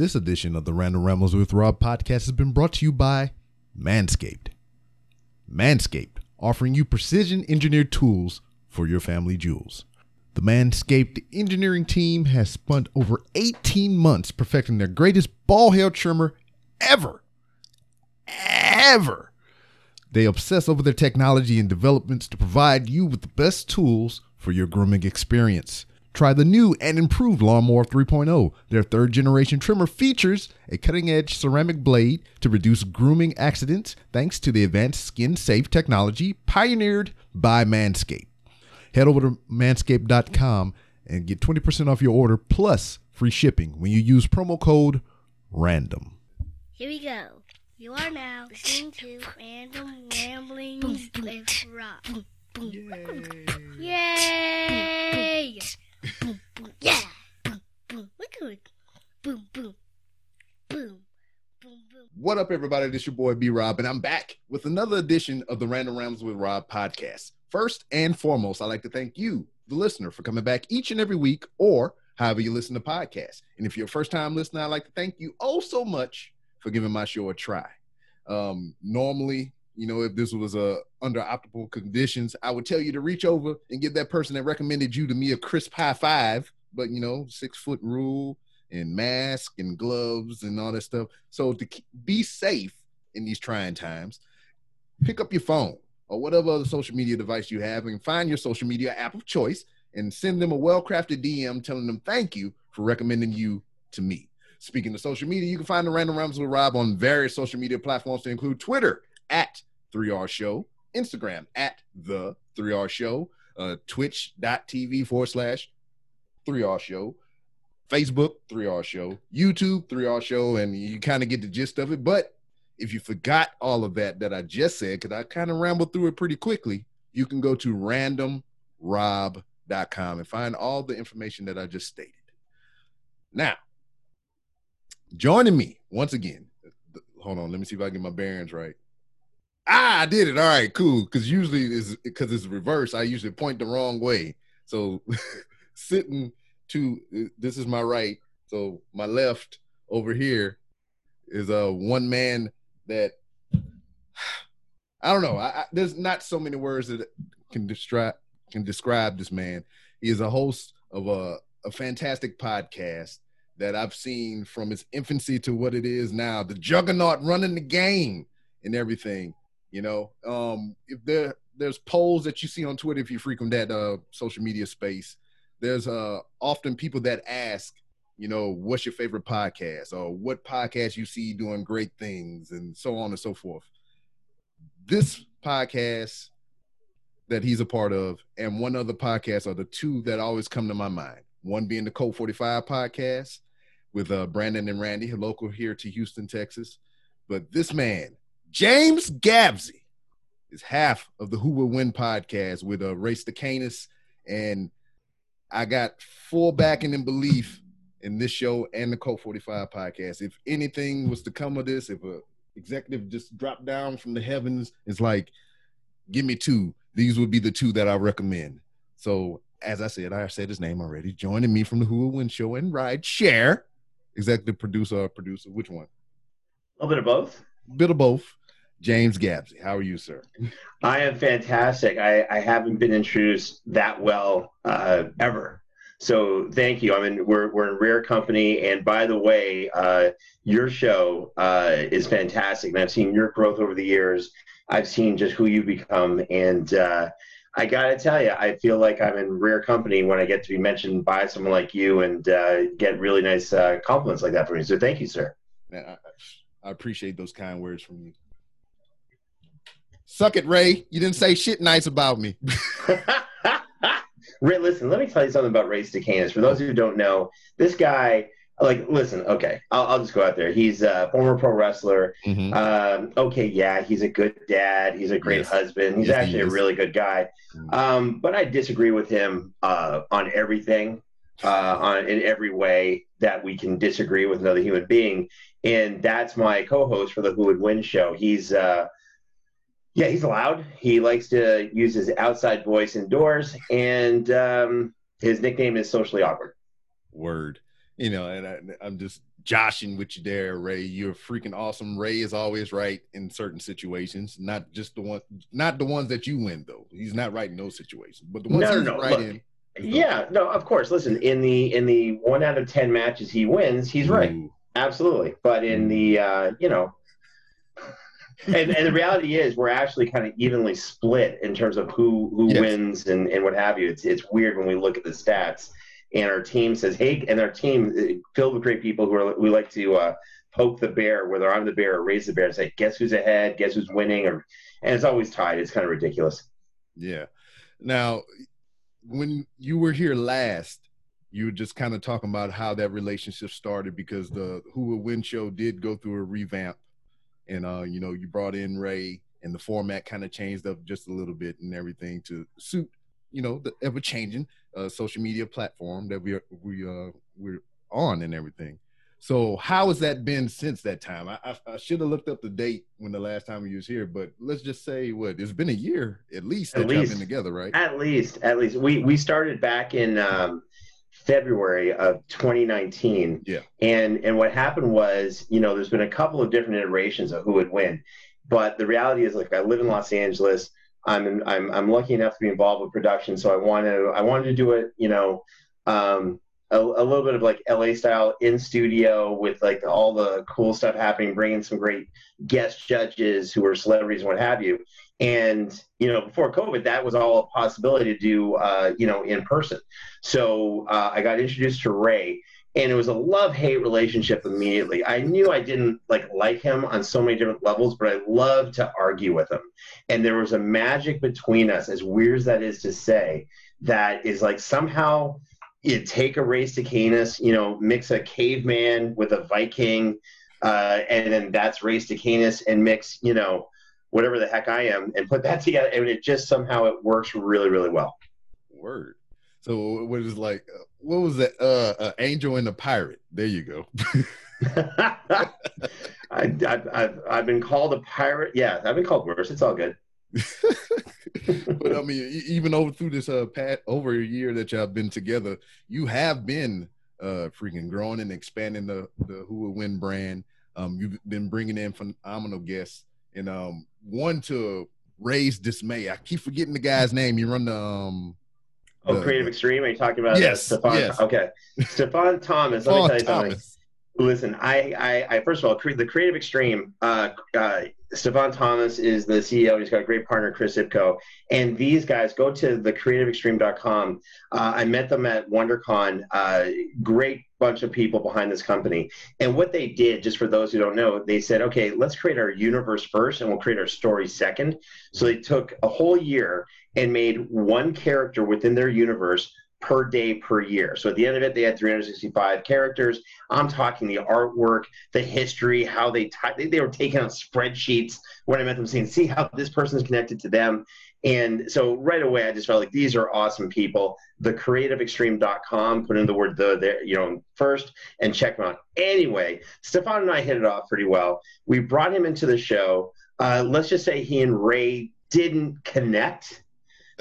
This edition of the Random Rambles with Rob podcast has been brought to you by Manscaped. Manscaped, offering you precision engineered tools for your family jewels. The Manscaped engineering team has spent over 18 months perfecting their greatest ball hair trimmer ever. Ever. They obsess over their technology and developments to provide you with the best tools for your grooming experience. Try the new and improved Lawnmower 3.0. Their third generation trimmer features a cutting edge ceramic blade to reduce grooming accidents thanks to the advanced skin safe technology pioneered by Manscaped. Head over to manscaped.com and get 20% off your order plus free shipping when you use promo code RANDOM. Here we go. You are now listening to Random Ramblings with Rob. Yay! Yeah! Look at it. Boom, boom, boom, boom, boom. What up, everybody? This your boy B Rob, and I'm back with another edition of the Random Rambles with Rob podcast. First and foremost, I'd like to thank you, the listener, for coming back each and every week or however you listen to podcasts. And if you're a first time listener, I'd like to thank you oh so much for giving my show a try. Um, normally, you know, if this was uh, under optimal conditions, I would tell you to reach over and give that person that recommended you to me a crisp high five. But you know, six foot rule and mask and gloves and all that stuff. So to be safe in these trying times, pick up your phone or whatever other social media device you have and find your social media app of choice and send them a well-crafted DM telling them thank you for recommending you to me. Speaking of social media, you can find the Random Rambles with Rob on various social media platforms to include Twitter at 3R Show, Instagram at the 3R Show, uh, twitch.tv forward slash 3R Show, Facebook 3R Show, YouTube 3R Show, and you kind of get the gist of it. But if you forgot all of that that I just said, because I kind of rambled through it pretty quickly, you can go to randomrob.com and find all the information that I just stated. Now, joining me once again, hold on, let me see if I get my bearings right. Ah, I did it. All right, cool. Because usually is because it's reverse. I usually point the wrong way. So sitting to this is my right. So my left over here is a one man that I don't know. I, I, there's not so many words that can describe can describe this man. He is a host of a, a fantastic podcast that I've seen from its infancy to what it is now. The juggernaut running the game and everything. You know, um, if there there's polls that you see on Twitter if you frequent that uh, social media space, there's uh, often people that ask, you know, what's your favorite podcast or what podcast you see doing great things and so on and so forth. This podcast that he's a part of and one other podcast are the two that always come to my mind. One being the Code 45 podcast with uh, Brandon and Randy, local here to Houston, Texas. But this man, James Gabsey is half of the Who Will Win podcast with a uh, Ray Stakenas. And I got full backing and belief in this show and the Code 45 podcast. If anything was to come of this, if a executive just dropped down from the heavens, it's like, give me two. These would be the two that I recommend. So as I said, I said his name already. Joining me from the Who Will Win show and ride share, executive producer or producer. Which one? A little bit of both. A bit of both. James Gabsey, how are you, sir? I am fantastic. I, I haven't been introduced that well uh, ever. So thank you. I mean, we're, we're in rare company. And by the way, uh, your show uh, is fantastic. And I've seen your growth over the years. I've seen just who you become. And uh, I got to tell you, I feel like I'm in rare company when I get to be mentioned by someone like you and uh, get really nice uh, compliments like that from you. So thank you, sir. I, I appreciate those kind words from you. Suck it, Ray. You didn't say shit nice about me. Ray, listen, let me tell you something about Ray Stakenas. For those who don't know, this guy, like, listen, okay, I'll, I'll just go out there. He's a former pro wrestler. Mm-hmm. Um, okay, yeah, he's a good dad. He's a great yes. husband. He's yes, actually he a really good guy. Mm-hmm. Um, but I disagree with him uh, on everything, uh, on in every way that we can disagree with another human being. And that's my co-host for the Who Would Win show. He's uh, yeah, he's loud. He likes to use his outside voice indoors, and um, his nickname is socially awkward. Word. You know, and I, am just joshing with you there, Ray. You're freaking awesome. Ray is always right in certain situations, not just the one, not the ones that you win though. He's not right in those situations, but the ones no, he's no, right look, in. Yeah, no, of course. Listen, in the in the one out of ten matches he wins, he's Ooh. right. Absolutely. But in the uh, you know, and, and the reality is we're actually kind of evenly split in terms of who who yes. wins and, and what have you. It's it's weird when we look at the stats and our team says, hey, and our team uh, filled with great people who are we like to uh, poke the bear, whether I'm the bear or raise the bear, and say, guess who's ahead, guess who's winning, or and it's always tied. It's kind of ridiculous. Yeah. Now, when you were here last, you were just kind of talking about how that relationship started because the Who Would Win show did go through a revamp, and uh, you know, you brought in Ray, and the format kind of changed up just a little bit and everything to suit, you know, the ever changing uh, social media platform that we are we uh we're on and everything. So how has that been since that time? I, I, I should have looked up the date when the last time we was here, but let's just say what it's been a year at least at least, been together, right? At least, at least we we started back in um, February of 2019. Yeah. And and what happened was, you know, there's been a couple of different iterations of who would win, but the reality is, like, I live in Los Angeles. I'm in, I'm I'm lucky enough to be involved with production, so I want to I wanted to do it, you know. Um, a, a, little bit of like LA style in studio with like all the cool stuff happening, bringing some great guest judges who are celebrities and what have you. And you know, before COVID, that was all a possibility to do, uh, you know, in person. So uh, I got introduced to Ray, and it was a love hate relationship immediately. I knew I didn't like like him on so many different levels, but I loved to argue with him, and there was a magic between us. As weird as that is to say, that is like somehow you take a Ray Stakenas, you know, mix a caveman with a Viking, uh, and then that's Ray Stakenas, and mix, you know, whatever the heck I am, and put that together, and it just somehow it works really, really well. Word. So what is like? Uh, what was that? Uh, uh, Angel and the Pirate. There you go. I, have I've been called a pirate. Yeah, I've been called worse. It's all good. but I mean, even over through this uh pat over a year that y'all been together, you have been uh freaking growing and expanding the the Who Would Win brand. Um, you've been bringing in phenomenal guests, and um, one to raise dismay. I keep forgetting the guy's name. You run the um. Oh, the, Creative Extreme. Are you talking about yes? Stefan, yes. Okay, Stefan Thomas. Let me tell you something. Listen, I, I, I, first of all, the Creative Extreme. Uh, uh, Stefan Thomas is the CEO. He's got a great partner, Chris Ipko. And these guys go to thecreativeextreme.com. Uh, I met them at WonderCon. Uh, great bunch of people behind this company. And what they did, just for those who don't know, they said, okay, let's create our universe first and we'll create our story second. So they took a whole year and made one character within their universe per day per year. So at the end of it, they had 365 characters. I'm talking the artwork, the history, how they t- they, were taking out spreadsheets when I met them, saying, "See how this person is connected to them." And so right away, I just felt like these are awesome people. The creativeextreme.com, put in the word the there, you know, first and check them out. Anyway, Stefan and I hit it off pretty well. We brought him into the show. Uh, let's just say he and Ray didn't connect.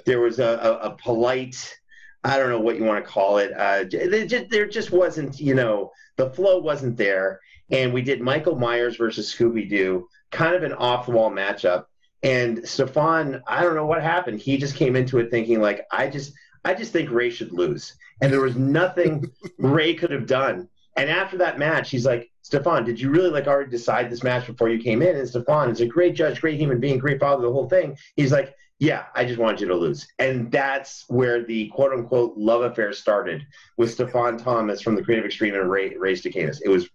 There was a, a, a polite I don't know what you want to call it. Uh, just, there just wasn't, you know, the flow wasn't there. And we did Michael Myers versus Scooby Doo, kind of an off the wall matchup. And Stefan, I don't know what happened. He just came into it thinking like, I just, I just think Ray should lose. And there was nothing Ray could have done. And after that match, he's like, Stefan, did you really like already decide this match before you came in? And Stefan is a great judge, great human being, great father, the whole thing. He's like, yeah, I just wanted you to lose. And that's where the quote unquote love affair started with Stefan Thomas from the Creative Extreme and Ray, Ray Stakenas. It was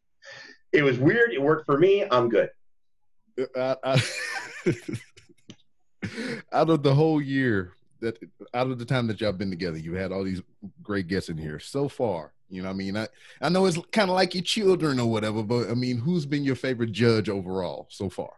it was weird. It worked for me. I'm good. Uh, I, out of the whole year that out of the time that y'all been together, you've had all these great guests in here so far. You know, I mean, I I know it's kind of like your children or whatever, but I mean, who's been your favorite judge overall so far?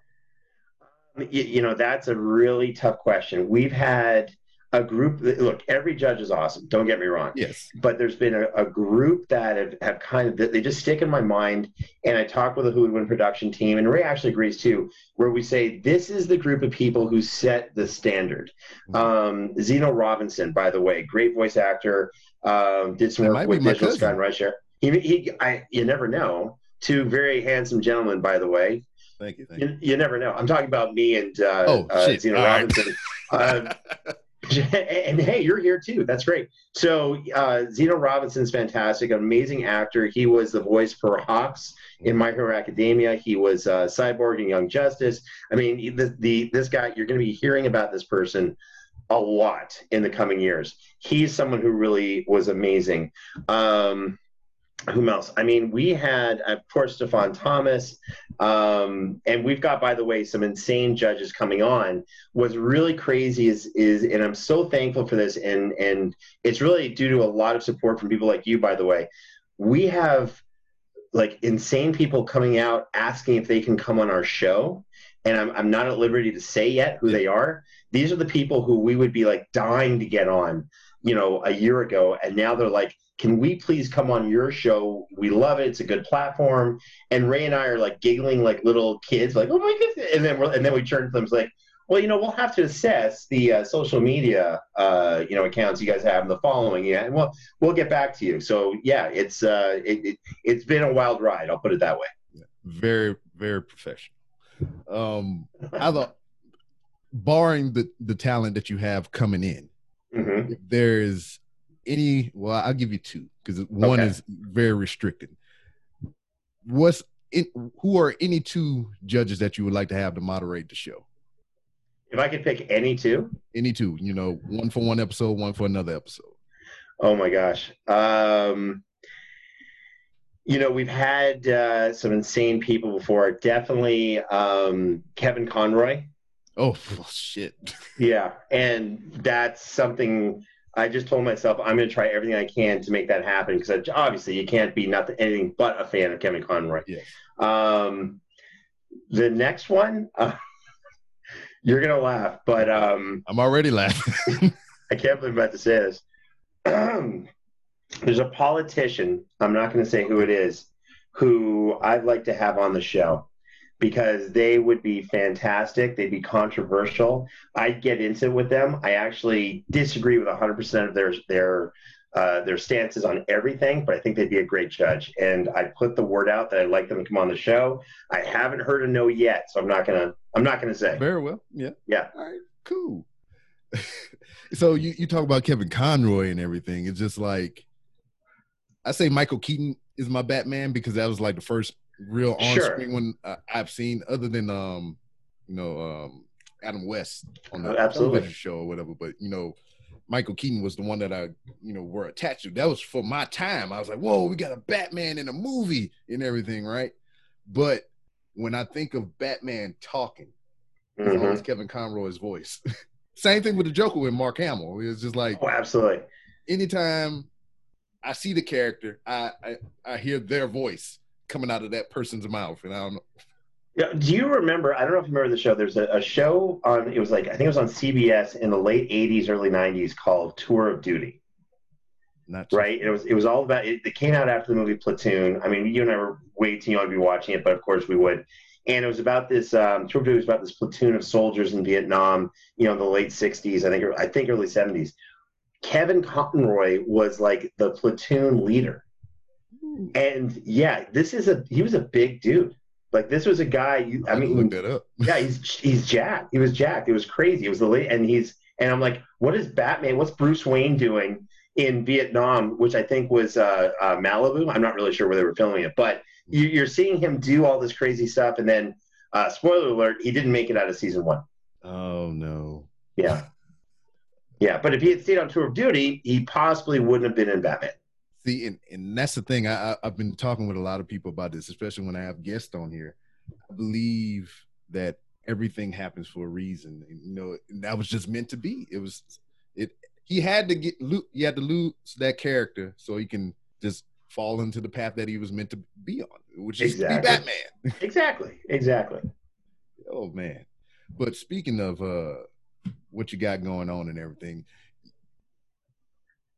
Um, you, you know, that's a really tough question. We've had a group look every judge is awesome don't get me wrong yes but there's been a, a, group that have, have kind of they just stick in my mind and i talk with the who would win production team and ray actually agrees too where we say this is the group of people who set the standard mm-hmm. um, zeno robinson by the way great voice actor um, did some work with digital sky and rideshare he, he I, you never know two very handsome gentlemen, by the way. Thank you. Thank you. You, never know. I'm talking about me and uh, oh, uh. Zena All Robinson. Uh, and hey, you're here too. That's great. So uh, Zeno Robinson's fantastic, amazing actor. He was the voice for Hawks in My Hero Academia. He was uh, Cyborg in Young Justice. I mean, the, the this guy you're going to be hearing about this person a lot in the coming years. He's someone who really was amazing. Um, whom else? I mean, we had, of course, Stefan Thomas, um, and we've got, by the way, some insane judges coming on. What's really crazy is, is, and I'm so thankful for this, and and it's really due to a lot of support from people like you, by the way. We have like insane people coming out asking if they can come on our show, and I'm I'm not at liberty to say yet who they are. These are the people who we would be like dying to get on, you know, a year ago, and now they're like can we please come on your show? We love it. It's a good platform. And Ray and I are like giggling like little kids, like, oh my goodness. And then, we're, and then we turn to them, it's like, well, you know, we'll have to assess the uh, social media, uh, you know, accounts you guys have and the following. Yeah. And we'll, we'll get back to you. So yeah, it's, uh, it, it, has been a wild ride. I'll put it that way. Very, very professional. Um, I thought, barring the, the talent that you have coming in, mm-hmm. there is any well i'll give you two because one okay. is very restricted. What's in, who are any two judges that you would like to have to moderate the show? If i could pick any two? Any two you know one for one episode one for another episode. Oh my gosh. Um you know we've had uh, some insane people before. Definitely um kevin conroy. Oh, oh shit. Yeah and that's something I just told myself I'm going to try everything I can to make that happen because obviously you can't be nothing anything but a fan of Kevin Conroy. Yes. Um, the next one, uh, you're going to laugh, but um, I'm already laughing. I can't believe I'm about to say this. there's a politician. I'm not going to say who it is, who I'd like to have on the show because they would be fantastic. They'd be controversial. I'd get into it with them. I actually disagree with 100% of their their uh, their stances on everything, but I think they'd be a great judge. And I put the word out that I'd like them to come on the show. I haven't heard a no yet, so I'm not gonna I'm not gonna say. Very well. Yeah. Yeah. All right. Cool. so you you talk about Kevin Conroy and everything. It's just like I say Michael Keaton is my Batman because that was like the first real on sure. screen one uh, I've seen other than um you know um Adam West on the oh, television show or whatever. But you know, Michael Keaton was the one that I you know were attached to. That was for my time. I was like, whoa, we got a Batman in a movie and everything, right? But when I think of Batman talking, mm-hmm. it's always Kevin Conroy's voice. Same thing with the Joker with Mark Hamill. It's just like oh, absolutely. Anytime I see the character, I, I I hear their voice coming out of that person's mouth, and I don't know. Yeah, do you remember? I don't know if you remember the show. There's a, a, show on. It was like I think it was on CBS in the late '80s, early '90s called Tour of Duty. Not right. It was. It was all about. It, it, came out after the movie Platoon. I mean, you and I were way too young to be watching it, but of course we would. And it was about this. Um, Tour of Duty was about this platoon of soldiers in Vietnam. You know, in the late '60s. I think. I think early '70s. Kevin Conroy was like the platoon leader and yeah, this is a he was a big dude. Like this was a guy. You, I, I mean, look that up. yeah, he's he's jacked. He was jacked. It was crazy. It was the late, and he's and I'm like, what is Batman? What's Bruce Wayne doing in Vietnam? Which I think was uh, uh, Malibu. I'm not really sure where they were filming it, but you, are seeing him do all this crazy stuff, and then uh, spoiler alert, he didn't make it out of season one. Oh no. Yeah. Yeah, but if he had stayed on tour of duty, he possibly wouldn't have been in Batman. See, and, and that's the thing. I, I've been talking with a lot of people about this, especially when I have guests on here. I believe that everything happens for a reason. And, you know, that was just meant to be. It was it. He had to get he had to lose that character so he can just fall into the path that he was meant to be on, which is exactly. be Batman. exactly. Exactly. Oh man. But speaking of uh what you got going on and everything,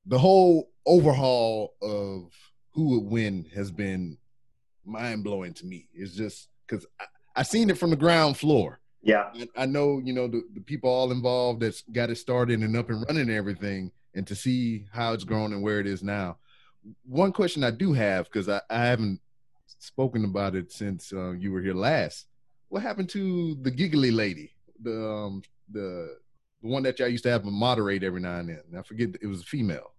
the whole overhaul of who would win has been mind blowing to me. It's just because I, I seen it from the ground floor. Yeah, I, I know you know the, the people all involved that's got it started and up and running and everything, and to see how it's grown and where it is now. One question I do have because I, I haven't spoken about it since uh, you were here last. What happened to the giggly lady, the um, the the one that y'all used to have to moderate every now and then? I forget it was a female.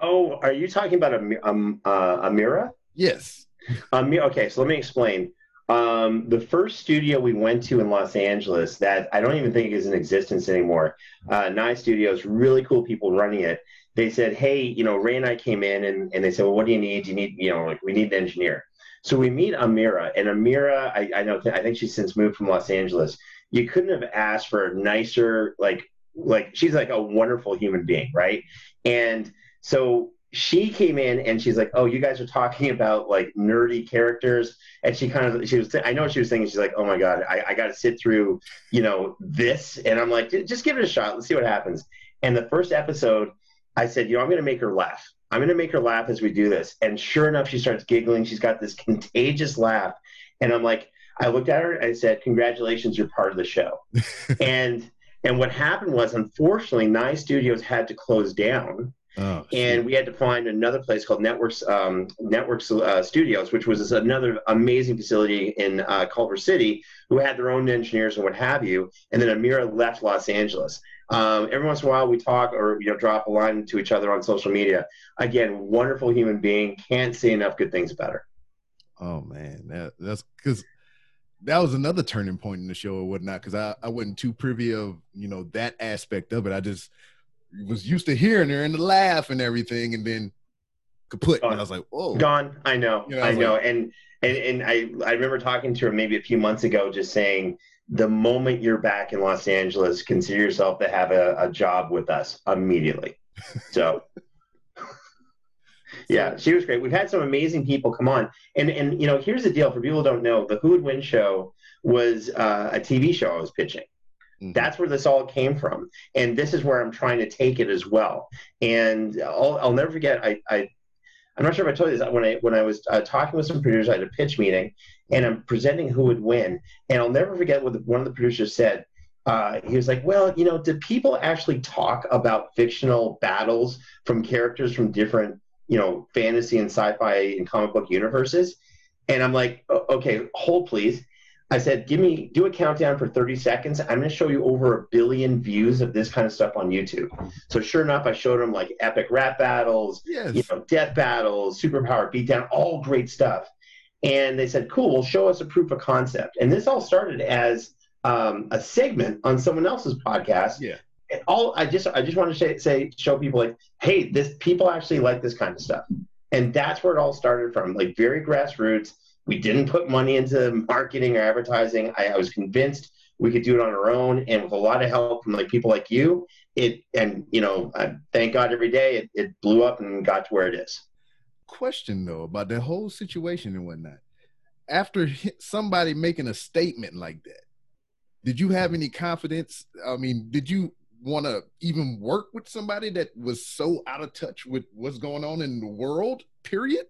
Oh, are you talking about Am- um, uh, Amira? Yes. Um, okay, so let me explain. Um, the first studio we went to in Los Angeles that I don't even think is in existence anymore, uh, Nye Studios, really cool people running it. They said, hey, you know, Ray and I came in and, and they said, well, what do you need? Do you need, you know, like we need an engineer. So we meet Amira, and Amira, I, I know, I think she's since moved from Los Angeles. You couldn't have asked for a nicer, like, like she's like a wonderful human being, right? And so she came in and she's like, "Oh, you guys are talking about like nerdy characters," and she kind of she was I know what she was thinking she's like, "Oh my god, I, I got to sit through you know this," and I'm like, "Just give it a shot. Let's see what happens." And the first episode, I said, "You know, I'm going to make her laugh. I'm going to make her laugh as we do this." And sure enough, she starts giggling. She's got this contagious laugh, and I'm like, I looked at her and I said, "Congratulations, you're part of the show." and and what happened was, unfortunately, Nye Studios had to close down Oh, and we had to find another place called Networks um, Networks uh, Studios, which was another amazing facility in uh, Culver City, who had their own engineers and what have you. And then Amira left Los Angeles. Um, every once in a while, we talk or you know drop a line to each other on social media. Again, wonderful human being. Can't say enough good things about her. Oh man, that, that's because that was another turning point in the show or whatnot. Because I I wasn't too privy of you know that aspect of it. I just was used to hearing her and the laugh and everything, and then kaput. Gone. And I was like, "Oh, gone." I know, you know I, I know, like, and and and I I remember talking to her maybe a few months ago, just saying, the moment you're back in Los Angeles, consider yourself to have a, a job with us immediately. So. yeah, she was great. We've had some amazing people come on, and and you know, here's the deal for people who don't know: the Who Would Win show was uh, a TV show I was pitching. That's where this all came from, and this is where I'm trying to take it as well. And I'll, I'll never forget. I, I I'm not sure if I told you this when I when I was uh, talking with some producers. I had a pitch meeting, and I'm presenting who would win. And I'll never forget what the, one of the producers said. Uh, he was like, "Well, you know, do people actually talk about fictional battles from characters from different, you know, fantasy and sci-fi and comic book universes?" And I'm like, "Okay, hold please." I said, give me, do a countdown for 30 seconds. I'm going to show you over a billion views of this kind of stuff on YouTube. So sure enough, I showed them like epic rap battles, yes. you know, death battles, superpower beatdown, all great stuff. And they said, cool, well, show us a proof of concept. And this all started as um, a segment on someone else's podcast. Yeah. And all I just, I just want to say, say, show people like, hey, this people actually like this kind of stuff. And that's where it all started from, like very grassroots we didn't put money into marketing or advertising. I, I was convinced we could do it on our own, and with a lot of help from like people like you, it and you know, I, thank God every day it, it blew up and got to where it is. Question though about the whole situation and whatnot. After somebody making a statement like that, did you have any confidence? I mean, did you want to even work with somebody that was so out of touch with what's going on in the world? Period.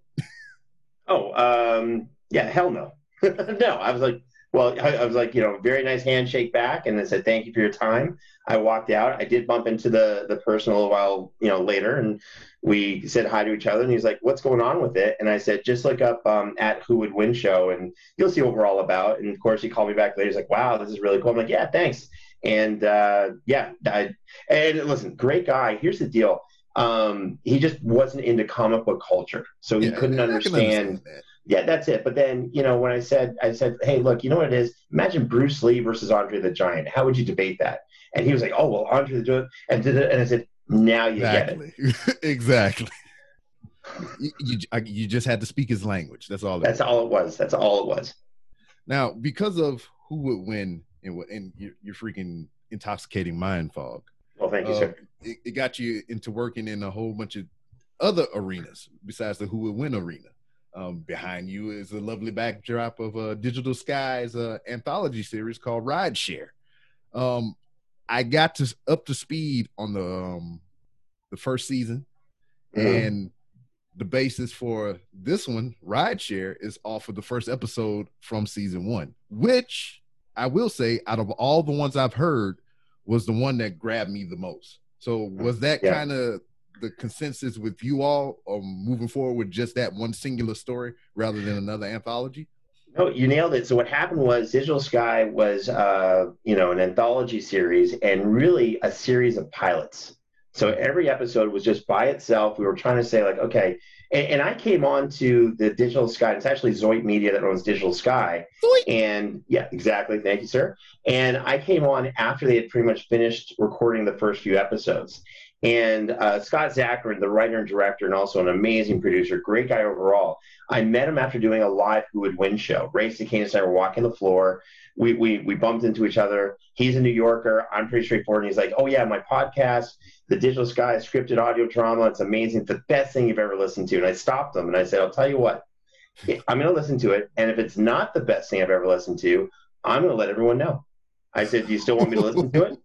Oh, um, yeah, hell no. no, I was like, well, I, I, was like, you know, very nice handshake back, and I said, thank you for your time. I walked out. I did bump into the the person a little while, you know, later, and we said hi to each other. And he's like, "What's going on with it?" And I said, "Just look up um, at Who Would Win show, and you'll see what we're all about." And of course, he called me back later. He's like, "Wow, this is really cool." I'm like, "Yeah, thanks." And uh, yeah, I, and listen, great guy. Here's the deal. Um, he just wasn't into comic book culture, so he yeah, couldn't understand. Yeah, that's it. But then, you know, when I said, I said, hey, look, you know what it is? Imagine Bruce Lee versus Andre the Giant. How would you debate that? And he was like, oh, well, Andre the Giant. And, and I said, now you exactly. get it. exactly. You, you, you just had to speak his language. That's all. That's was. all it was. That's all it was. Now, because of who would win in, in your, your freaking intoxicating mind fog. Well, thank you, uh, sir. It, it got you into working in a whole bunch of other arenas besides the who would win arena. Um, behind you is a lovely backdrop of a Digital Skies uh, anthology series called Rideshare. Um, I got to up to speed on the um, the first season, mm-hmm. and the basis for this one, Rideshare, is off of the first episode from season one, which I will say, out of all the ones I've heard, was the one that grabbed me the most. So was that yeah. kind of the consensus with you all um, moving forward with just that one singular story rather than another anthology? No, you nailed it. So what happened was Digital Sky was, uh, you know, an anthology series and really a series of pilots. So every episode was just by itself. We were trying to say like, okay, and, and I came on to the Digital Sky. It's actually Zoit Media that owns Digital Sky. Zoit. And yeah, exactly. Thank you, sir. And I came on after they had pretty much finished recording the first few episodes. And uh, Scott Zakarin, the writer and director, and also an amazing producer, great guy overall. I met him after doing a live Who Would Win show. Ray Stakenas and I were walking the floor. We, we, we bumped into each other. He's a New Yorker. I'm pretty straightforward. And he's like, Oh, yeah, my podcast, The Digital Sky, scripted audio drama. It's amazing. It's the best thing you've ever listened to. And I stopped him and I said, I'll tell you what, I'm going to listen to it. And if it's not the best thing I've ever listened to, I'm going to let everyone know. I said, Do you still want me to listen to it?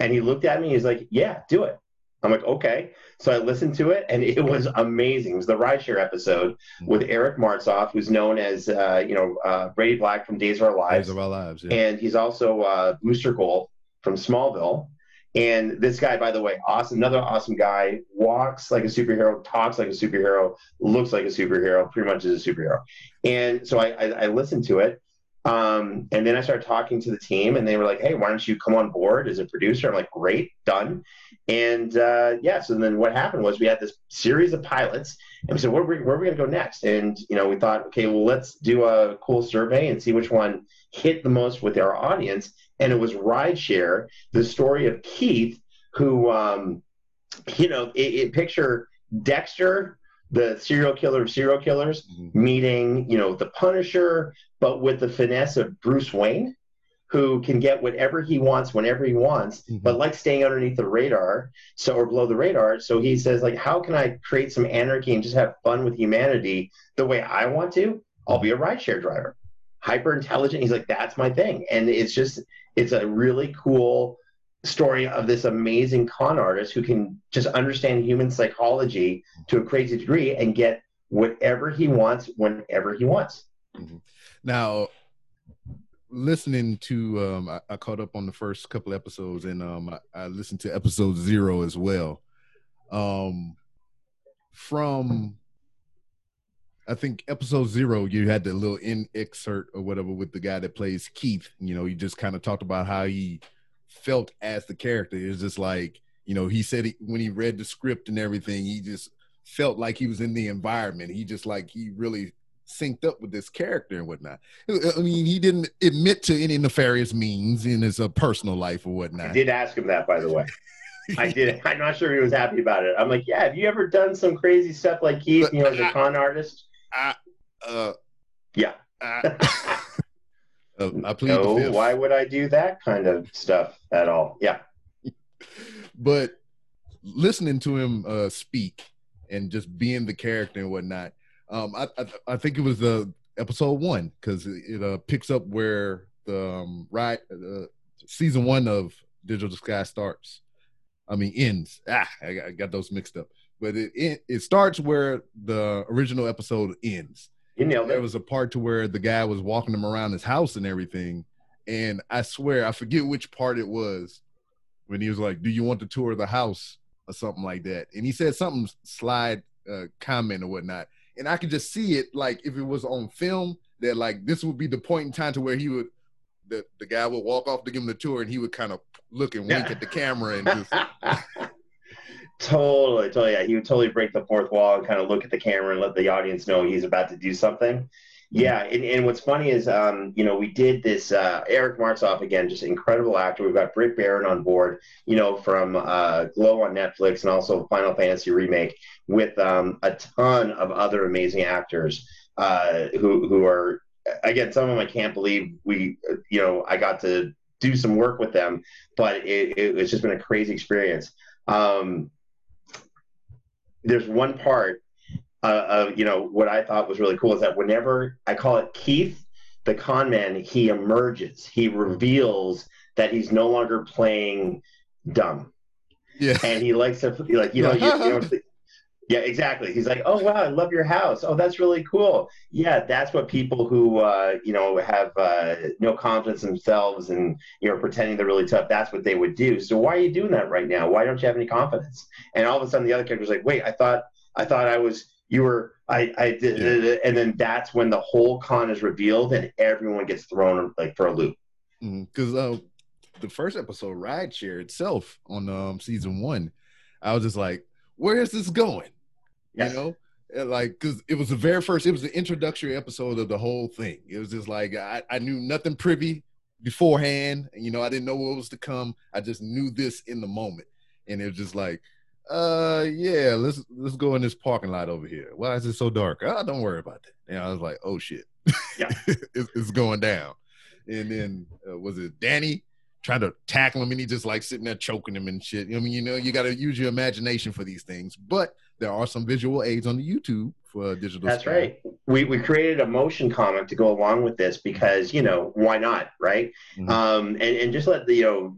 And he looked at me. He's like, Yeah, do it. I'm like, okay. So I listened to it, and it was amazing. It was the rideshare episode mm-hmm. with Eric Martsolf, who's known as uh, you know uh, Brady Black from Days of Our Lives. Days of Our Lives, yeah. And he's also uh, Booster Gold from Smallville. And this guy, by the way, awesome, another awesome guy, walks like a superhero, talks like a superhero, looks like a superhero, pretty much is a superhero. And so I, I, I listened to it, um, and then I started talking to the team, and they were like, "Hey, why don't you come on board as a producer?" I'm like, "Great, done." And uh, yeah, so then what happened was we had this series of pilots, and we said, "Where, where, where are we going to go next?" And you know, we thought, "Okay, well, let's do a cool survey and see which one hit the most with our audience." And it was Rideshare, the story of Keith, who, um, you know, it, it picture Dexter the serial killer of serial killers mm-hmm. meeting, you know, the Punisher, but with the finesse of Bruce Wayne, who can get whatever he wants whenever he wants, mm-hmm. but like staying underneath the radar, so or below the radar. So he says, like, how can I create some anarchy and just have fun with humanity the way I want to? I'll be a rideshare driver. Hyper intelligent. He's like, that's my thing. And it's just, it's a really cool story of this amazing con artist who can just understand human psychology to a crazy degree and get whatever he wants whenever he wants. Mm-hmm. Now, listening to, um, I, I, caught up on the first couple episodes and um, I, I, listened to episode zero as well. Um, from I think episode zero, you had the little in excerpt or whatever with the guy that plays Keith. You know, he just kind of talked about how he felt as the character. It's just like, you know, he said he, when he read the script and everything, he just felt like he was in the environment. He just like he really synced up with this character and whatnot. I mean, he didn't admit to any nefarious means in his uh, personal life or whatnot. I did ask him that, by the way. I did. I'm not sure he was happy about it. I'm like, yeah, have you ever done some crazy stuff like Keith, you know, as a con artist? I, uh, yeah. I, uh, I plead no, why would I do that kind of stuff at all? Yeah. but listening to him uh, speak and just being the character and whatnot, um, I, I, I think it was the episode one because it, it uh, picks up where the um, right uh, season one of Digital Sky starts. I mean ends. Ah, I, I got those mixed up. But it, it it starts where the original episode ends you nailed it. There was a part to where the guy was walking him around his house and everything. And I swear, I forget which part it was when he was like, Do you want to tour of the house? or something like that. And he said something slide uh, comment or whatnot. And I could just see it like if it was on film, that like this would be the point in time to where he would the, the guy would walk off to give him the tour and he would kind of look and wink at the camera and just Totally, totally. Yeah, he would totally break the fourth wall and kind of look at the camera and let the audience know he's about to do something. Mm-hmm. Yeah, and, and what's funny is, um, you know, we did this. Uh, Eric Martsolf again, just incredible actor. We've got Britt Baron on board, you know, from uh, Glow on Netflix and also Final Fantasy remake, with um, a ton of other amazing actors uh, who who are again some of them I can't believe we, you know, I got to do some work with them, but it, it, it's just been a crazy experience. Um, there's one part uh, of you know what I thought was really cool is that whenever I call it Keith, the con man, he emerges. He reveals that he's no longer playing dumb. Yeah, and he likes to like you know you, you know Yeah, exactly. He's like, "Oh wow, I love your house. Oh, that's really cool." Yeah, that's what people who uh, you know have uh, no confidence in themselves and you know pretending they're really tough. That's what they would do. So why are you doing that right now? Why don't you have any confidence? And all of a sudden, the other character's like, "Wait, I thought I thought I was you were I I did," yeah. and then that's when the whole con is revealed and everyone gets thrown like for a loop. Because mm-hmm. uh, the first episode, Rideshare itself on um, season one, I was just like, "Where is this going?" Yes. You know, and like because it was the very first, it was the introductory episode of the whole thing. It was just like I, I knew nothing privy beforehand. You know, I didn't know what was to come. I just knew this in the moment, and it was just like, uh, yeah, let's let's go in this parking lot over here. Why is it so dark? Oh, don't worry about that. And I was like, oh shit, yeah, it's, it's, going down. And then uh, was it Danny? trying to tackle him and he just like sitting there choking him and shit. I mean, you know, you got to use your imagination for these things. But there are some visual aids on the YouTube for digital. That's right. We we created a motion comic to go along with this because you know why not, right? Mm-hmm. Um, and and just let the you know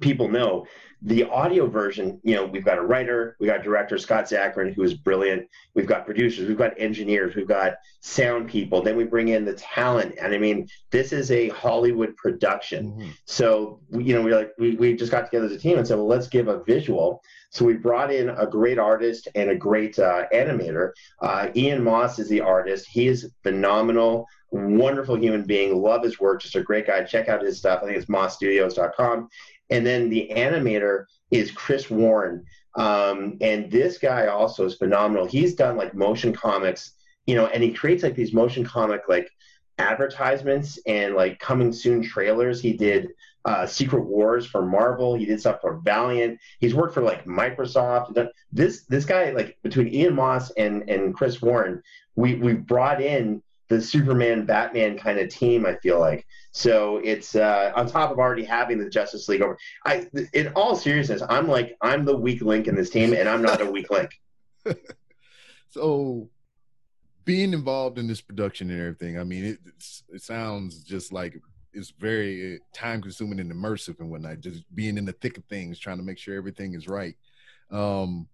people know the audio version, you know, we've got a writer, we got director Scott Zakarin, who is brilliant. We've got producers, we've got engineers, we've got sound people. Then we bring in the talent, and I mean, this is a Hollywood production. Mm-hmm. So you know, we like we we just got together as a team and said, well, let's give a visual. So we brought in a great artist and a great uh, animator. Uh, Ian Moss is the artist. He is phenomenal, wonderful human being. Love his work. Just a great guy. Check out his stuff. I think it's mossstudios.com. And then the animator is Chris Warren. Um, and this guy also is phenomenal. He's done like motion comics, you know, and he creates like these motion comic like advertisements and like coming soon trailers. He did uh, Secret Wars for Marvel. He did stuff for Valiant. He's worked for like Microsoft. This this guy like between Ian Moss and and Chris Warren, we we brought in the Superman Batman kind of team. I feel like so it's uh, on top of already having the Justice League over. I, in all seriousness, I'm like I'm the weak link in this team, and I'm not a weak link. so, being involved in this production and everything, I mean, it it sounds just like it's very uh, time consuming and immersive and whatnot. Just being in the thick of things, trying to make sure everything is right. Um,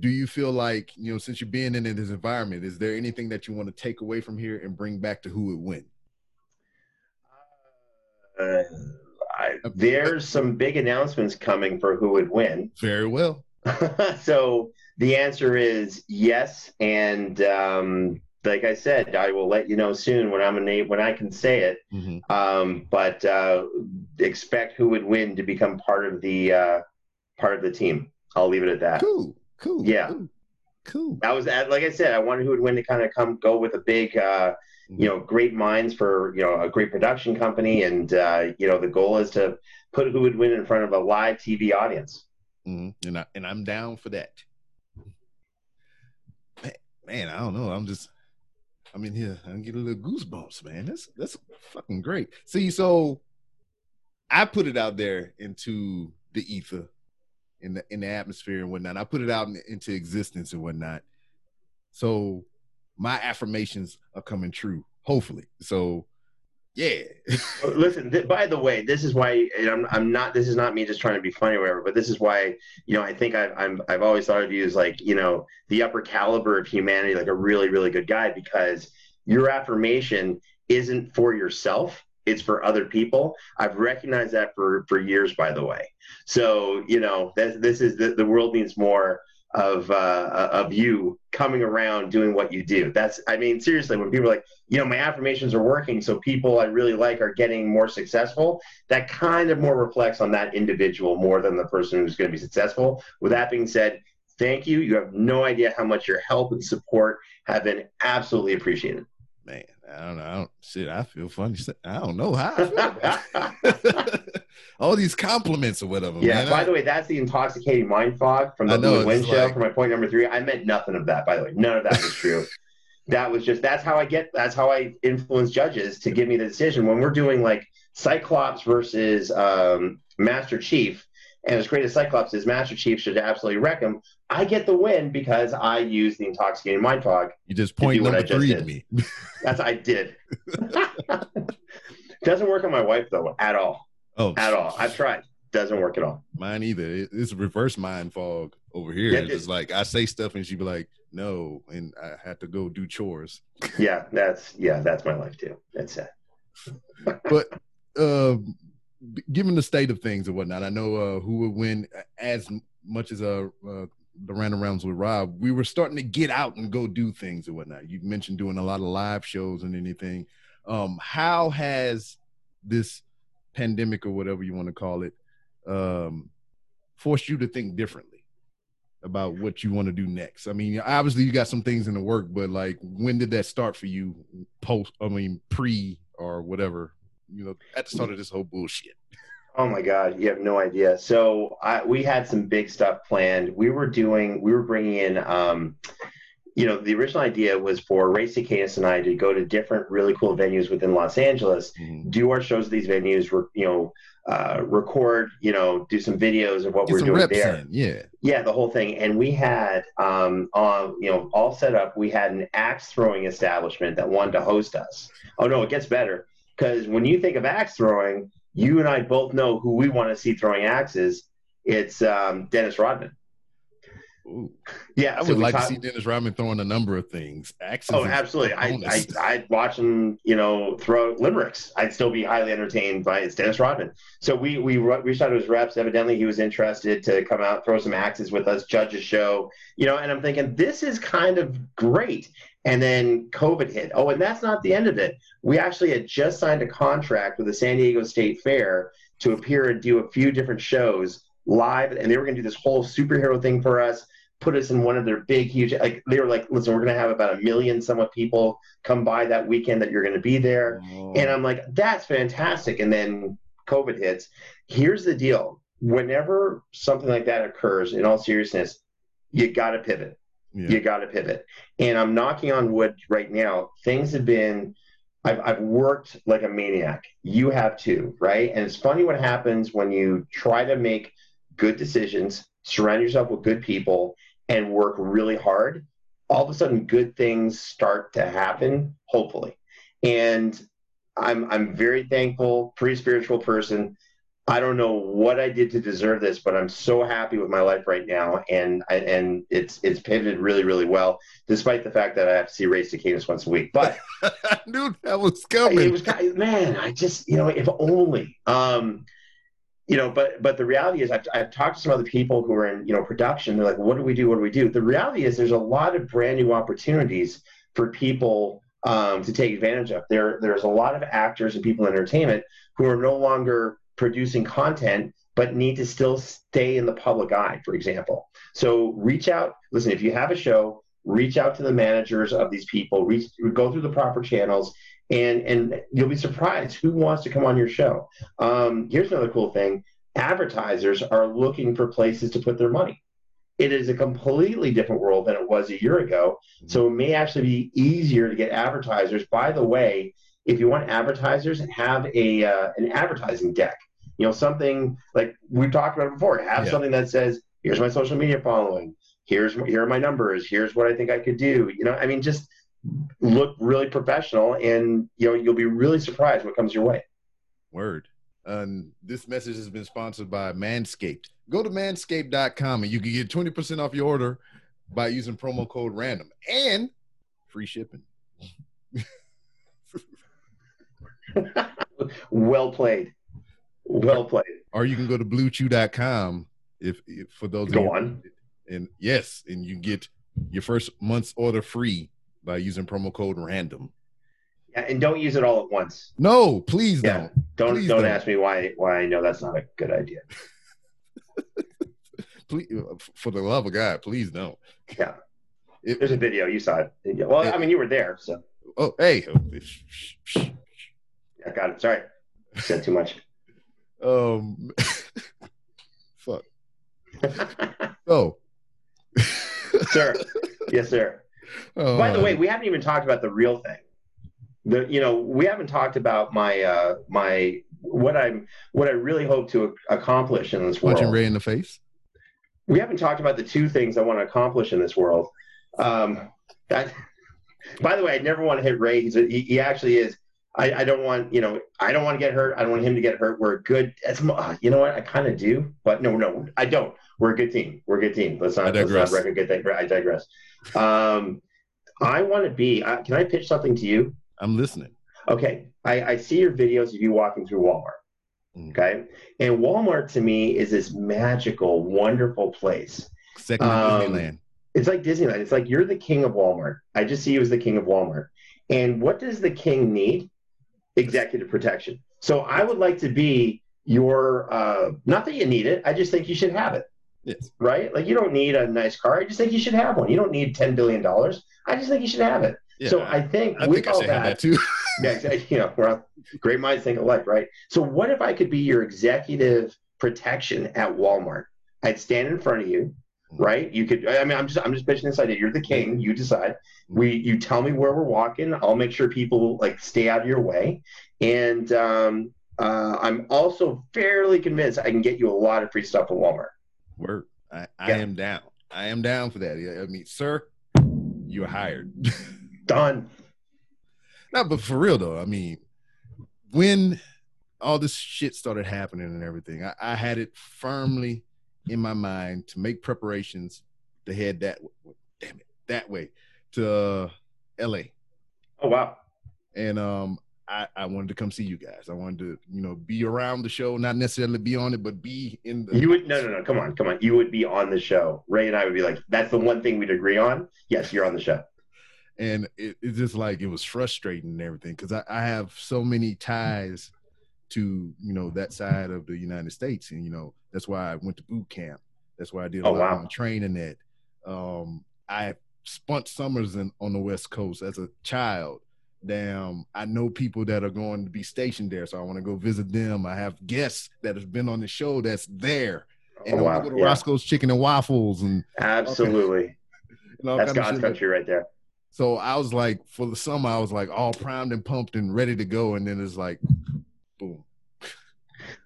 do you feel like you know since you're being in this environment, is there anything that you want to take away from here and bring back to who it went? Uh, I, there's some big announcements coming for who would win. Very well. so the answer is yes, and um, like I said, I will let you know soon when I'm a when I can say it. Mm-hmm. Um, but uh, expect who would win to become part of the uh, part of the team. I'll leave it at that. Cool, cool. Yeah, cool. cool. That was like I said. I wanted who would win to kind of come go with a big uh, you know great minds for you know a great production company and uh, you know the goal is to put who would win in front of a live tv audience mm-hmm. and, I, and i'm down for that man i don't know i'm just I'm in here I'm getting a little goosebumps man that's that's fucking great see so i put it out there into the ether in the in the atmosphere and whatnot i put it out in, into existence and whatnot so my affirmations are coming true, hopefully. So yeah. Listen, th- by the way, this is why I'm, I'm not, this is not me just trying to be funny or whatever, but this is why, you know, I think I've, I'm, I've always thought of you as like, you know, the upper caliber of humanity, like a really, really good guy because your affirmation isn't for yourself. It's for other people. I've recognized that for, for years, by the way. So, you know, this, this is the, the world needs more of uh, of you coming around doing what you do. That's I mean seriously when people are like you know my affirmations are working so people I really like are getting more successful that kind of more reflects on that individual more than the person who's going to be successful. With that being said, thank you. You have no idea how much your help and support have been absolutely appreciated. Man, I don't know. I don't, shit, I feel funny. I don't know how. all these compliments or whatever. Yeah. Man. By I, the way, that's the intoxicating mind fog from the Blue Wind show. For my point number three, I meant nothing of that. By the way, none of that was true. that was just that's how I get. That's how I influence judges to give me the decision when we're doing like Cyclops versus um, Master Chief. And as great as Cyclops is, Master Chief should absolutely wreck him. I get the win because I use the intoxicating mind fog. You just point number three to me. That's I did. Doesn't work on my wife though at all. Oh, at all. I've tried. Doesn't work at all. Mine either. It's reverse mind fog over here. Yeah, it's like I say stuff and she'd be like, "No," and I have to go do chores. yeah, that's yeah, that's my life too. That's it. but uh, given the state of things and whatnot, I know uh, who would win as much as uh, uh the random rounds with Rob. We were starting to get out and go do things and whatnot. You mentioned doing a lot of live shows and anything. Um, how has this pandemic or whatever you want to call it um, forced you to think differently about what you want to do next? I mean, obviously you got some things in the work, but like when did that start for you post I mean pre or whatever, you know, at the start of this whole bullshit? Oh my God, you have no idea. So I, we had some big stuff planned. We were doing, we were bringing in, um, you know, the original idea was for Ray Stakenas and I to go to different really cool venues within Los Angeles, mm-hmm. do our shows at these venues, you know, uh, record, you know, do some videos of what Get we're doing there. In. Yeah. Yeah, the whole thing. And we had, um, on, you know, all set up. We had an axe throwing establishment that wanted to host us. Oh, no, it gets better. Because when you think of axe throwing, you and I both know who we want to see throwing axes. It's um, Dennis Rodman. Ooh. Yeah, I would so like talk- to see Dennis Rodman throwing a number of things. Axes oh, absolutely! I, I I'd watch him, you know, throw limericks. I'd still be highly entertained by it's Dennis Rodman. So we we reached out to his reps. Evidently, he was interested to come out, throw some axes with us, judge a show. You know, and I'm thinking this is kind of great. And then COVID hit. Oh, and that's not the end of it. We actually had just signed a contract with the San Diego State Fair to appear and do a few different shows live, and they were going to do this whole superhero thing for us put us in one of their big, huge, like they were like, listen, we're going to have about a million somewhat people come by that weekend that you're going to be there. Oh. And I'm like, that's fantastic. And then COVID hits. Here's the deal whenever something like that occurs, in all seriousness, you got to pivot. Yeah. You got to pivot. And I'm knocking on wood right now. Things have been, I've, I've worked like a maniac. You have too, right? And it's funny what happens when you try to make good decisions, surround yourself with good people, and work really hard, all of a sudden good things start to happen, hopefully. And I'm I'm very thankful, pretty spiritual person. I don't know what I did to deserve this, but I'm so happy with my life right now, and and it's it's pivoted really really well, despite the fact that I have to see Ray Stakenas once a week. But I knew that was coming. It was man, I just you know if only. Um, you know, but but the reality is, I've, I've talked to some other people who are in you know production. They're like, "What do we do? What do we do?" The reality is, there's a lot of brand new opportunities for people um, to take advantage of. There there's a lot of actors and people in entertainment who are no longer producing content, but need to still stay in the public eye. For example, so reach out. Listen, if you have a show, reach out to the managers of these people. Reach go through the proper channels and and you'll be surprised who wants to come on your show. Um, here's another cool thing: advertisers are looking for places to put their money. It is a completely different world than it was a year ago. So it may actually be easier to get advertisers. By the way, if you want advertisers, have a uh, an advertising deck. You know, something like we've talked about before. Have yeah. something that says, "Here's my social media following. Here's here are my numbers. Here's what I think I could do." You know, I mean, just look really professional and you know you'll be really surprised what comes your way word and this message has been sponsored by manscaped go to manscaped.com and you can get 20% off your order by using promo code random and free shipping well played well played or you can go to bluechew.com if, if for those go on and yes and you get your first month's order free by using promo code random. Yeah, and don't use it all at once. No, please yeah. don't. Don't please don't, don't ask me why why I know that's not a good idea. please, for the love of God, please don't. Yeah. It, There's a video you saw it. Well, it, I mean, you were there, so. Oh, hey. Oh, I got it. Sorry, I said too much. Um, fuck. oh, sir. Yes, sir. Oh. By the way, we haven't even talked about the real thing. The you know we haven't talked about my uh my what I'm what I really hope to accomplish in this world. Punching Ray in the face. We haven't talked about the two things I want to accomplish in this world. Um, that, by the way, I never want to hit Ray. He's a, he, he actually is. I, I don't want you know I don't want to get hurt. I don't want him to get hurt. We're a good. As you know what I kind of do, but no, no, I don't. We're a good team. We're a good team. Let's not, let's not record good thing. I digress. Um, I want to be. Uh, can I pitch something to you? I'm listening. Okay, I, I see your videos of you walking through Walmart. Mm. Okay, and Walmart to me is this magical, wonderful place. Second um, Disneyland. It's like Disneyland. It's like you're the king of Walmart. I just see you as the king of Walmart. And what does the king need? Executive protection. So I would like to be your. Uh, not that you need it. I just think you should have it. Yes. Right? Like you don't need a nice car. I just think you should have one. You don't need ten billion dollars. I just think you should have it. Yeah, so I think I with think all I that, that, too. yeah, you know, well, great minds think alike, right? So what if I could be your executive protection at Walmart? I'd stand in front of you. Right? You could. I mean, I'm just I'm just pitching this idea. You're the king. You decide. Mm-hmm. We you tell me where we're walking. I'll make sure people like stay out of your way, and um, uh, I'm also fairly convinced I can get you a lot of free stuff at Walmart. Word. I, I yeah. am down. I am down for that. I mean, sir, you're hired. Done. No, but for real though, I mean, when all this shit started happening and everything, I, I had it firmly in my mind to make preparations to head that damn it that way to uh, L.A. Oh wow! And um, I, I wanted to come see you guys. I wanted to, you know, be around the show, not necessarily be on it, but be in the. You would no, no, no. Come on, come on. You would be on the show. Ray and I would be like, that's the one thing we'd agree on. Yes, you're on the show. And it, it's just like it was frustrating and everything because I, I have so many ties to you know that side of the United States, and you know that's why I went to boot camp. That's why I did a oh, lot wow. of training at. Um, I spent summers in, on the West Coast as a child damn, I know people that are going to be stationed there, so I want to go visit them. I have guests that have been on the show that's there, and oh, wow. I want to go to yeah. Roscoe's Chicken and Waffles and absolutely, that's God's country right there. So I was like, for the summer, I was like all primed and pumped and ready to go, and then it's like, boom.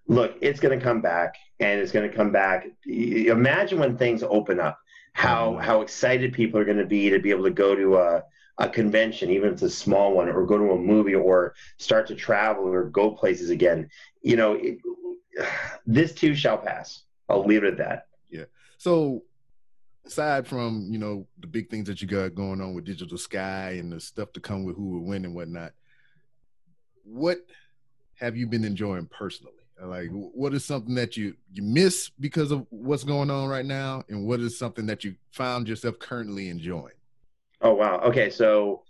Look, it's going to come back, and it's going to come back. Imagine when things open up, how mm-hmm. how excited people are going to be to be able to go to a a convention, even if it's a small one, or go to a movie, or start to travel or go places again. You know, it, this too shall pass. I'll leave it at that. Yeah. So, aside from you know the big things that you got going on with Digital Sky and the stuff to come with who will win and whatnot, what have you been enjoying personally? Like, what is something that you you miss because of what's going on right now, and what is something that you found yourself currently enjoying? Oh wow. Okay, so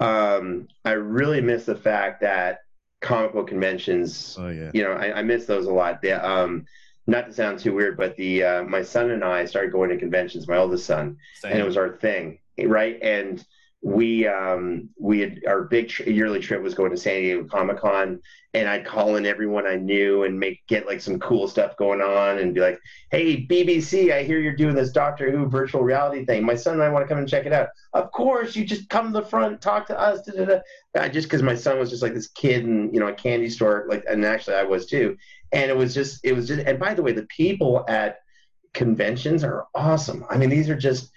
um, I really miss the fact that comic book conventions. Oh yeah. You know, I, I miss those a lot. The, um, not to sound too weird, but the uh, my son and I started going to conventions. My oldest son, Same. and it was our thing, right? And we um we had our big yearly trip was going to San Diego Comic Con, and I'd call in everyone I knew and make get like some cool stuff going on, and be like, "Hey BBC, I hear you're doing this Doctor Who virtual reality thing. My son and I want to come and check it out. Of course, you just come to the front, talk to us." Da, da, da. Just because my son was just like this kid in you know a candy store, like, and actually I was too, and it was just it was just. And by the way, the people at conventions are awesome. I mean, these are just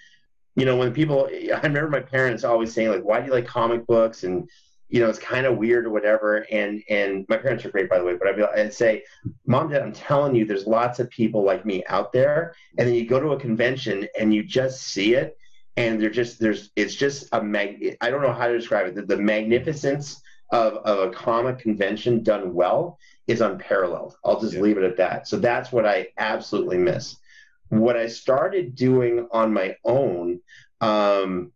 you know, when people, I remember my parents always saying like, "Why do you like comic books?" and you know, it's kind of weird or whatever. And and my parents are great, by the way. But I'd, be, I'd say, "Mom, Dad, I'm telling you, there's lots of people like me out there." And then you go to a convention and you just see it, and they're just there's it's just a mag. I don't know how to describe it. The, the magnificence of, of a comic convention done well is unparalleled. I'll just yeah. leave it at that. So that's what I absolutely miss what I started doing on my own, um,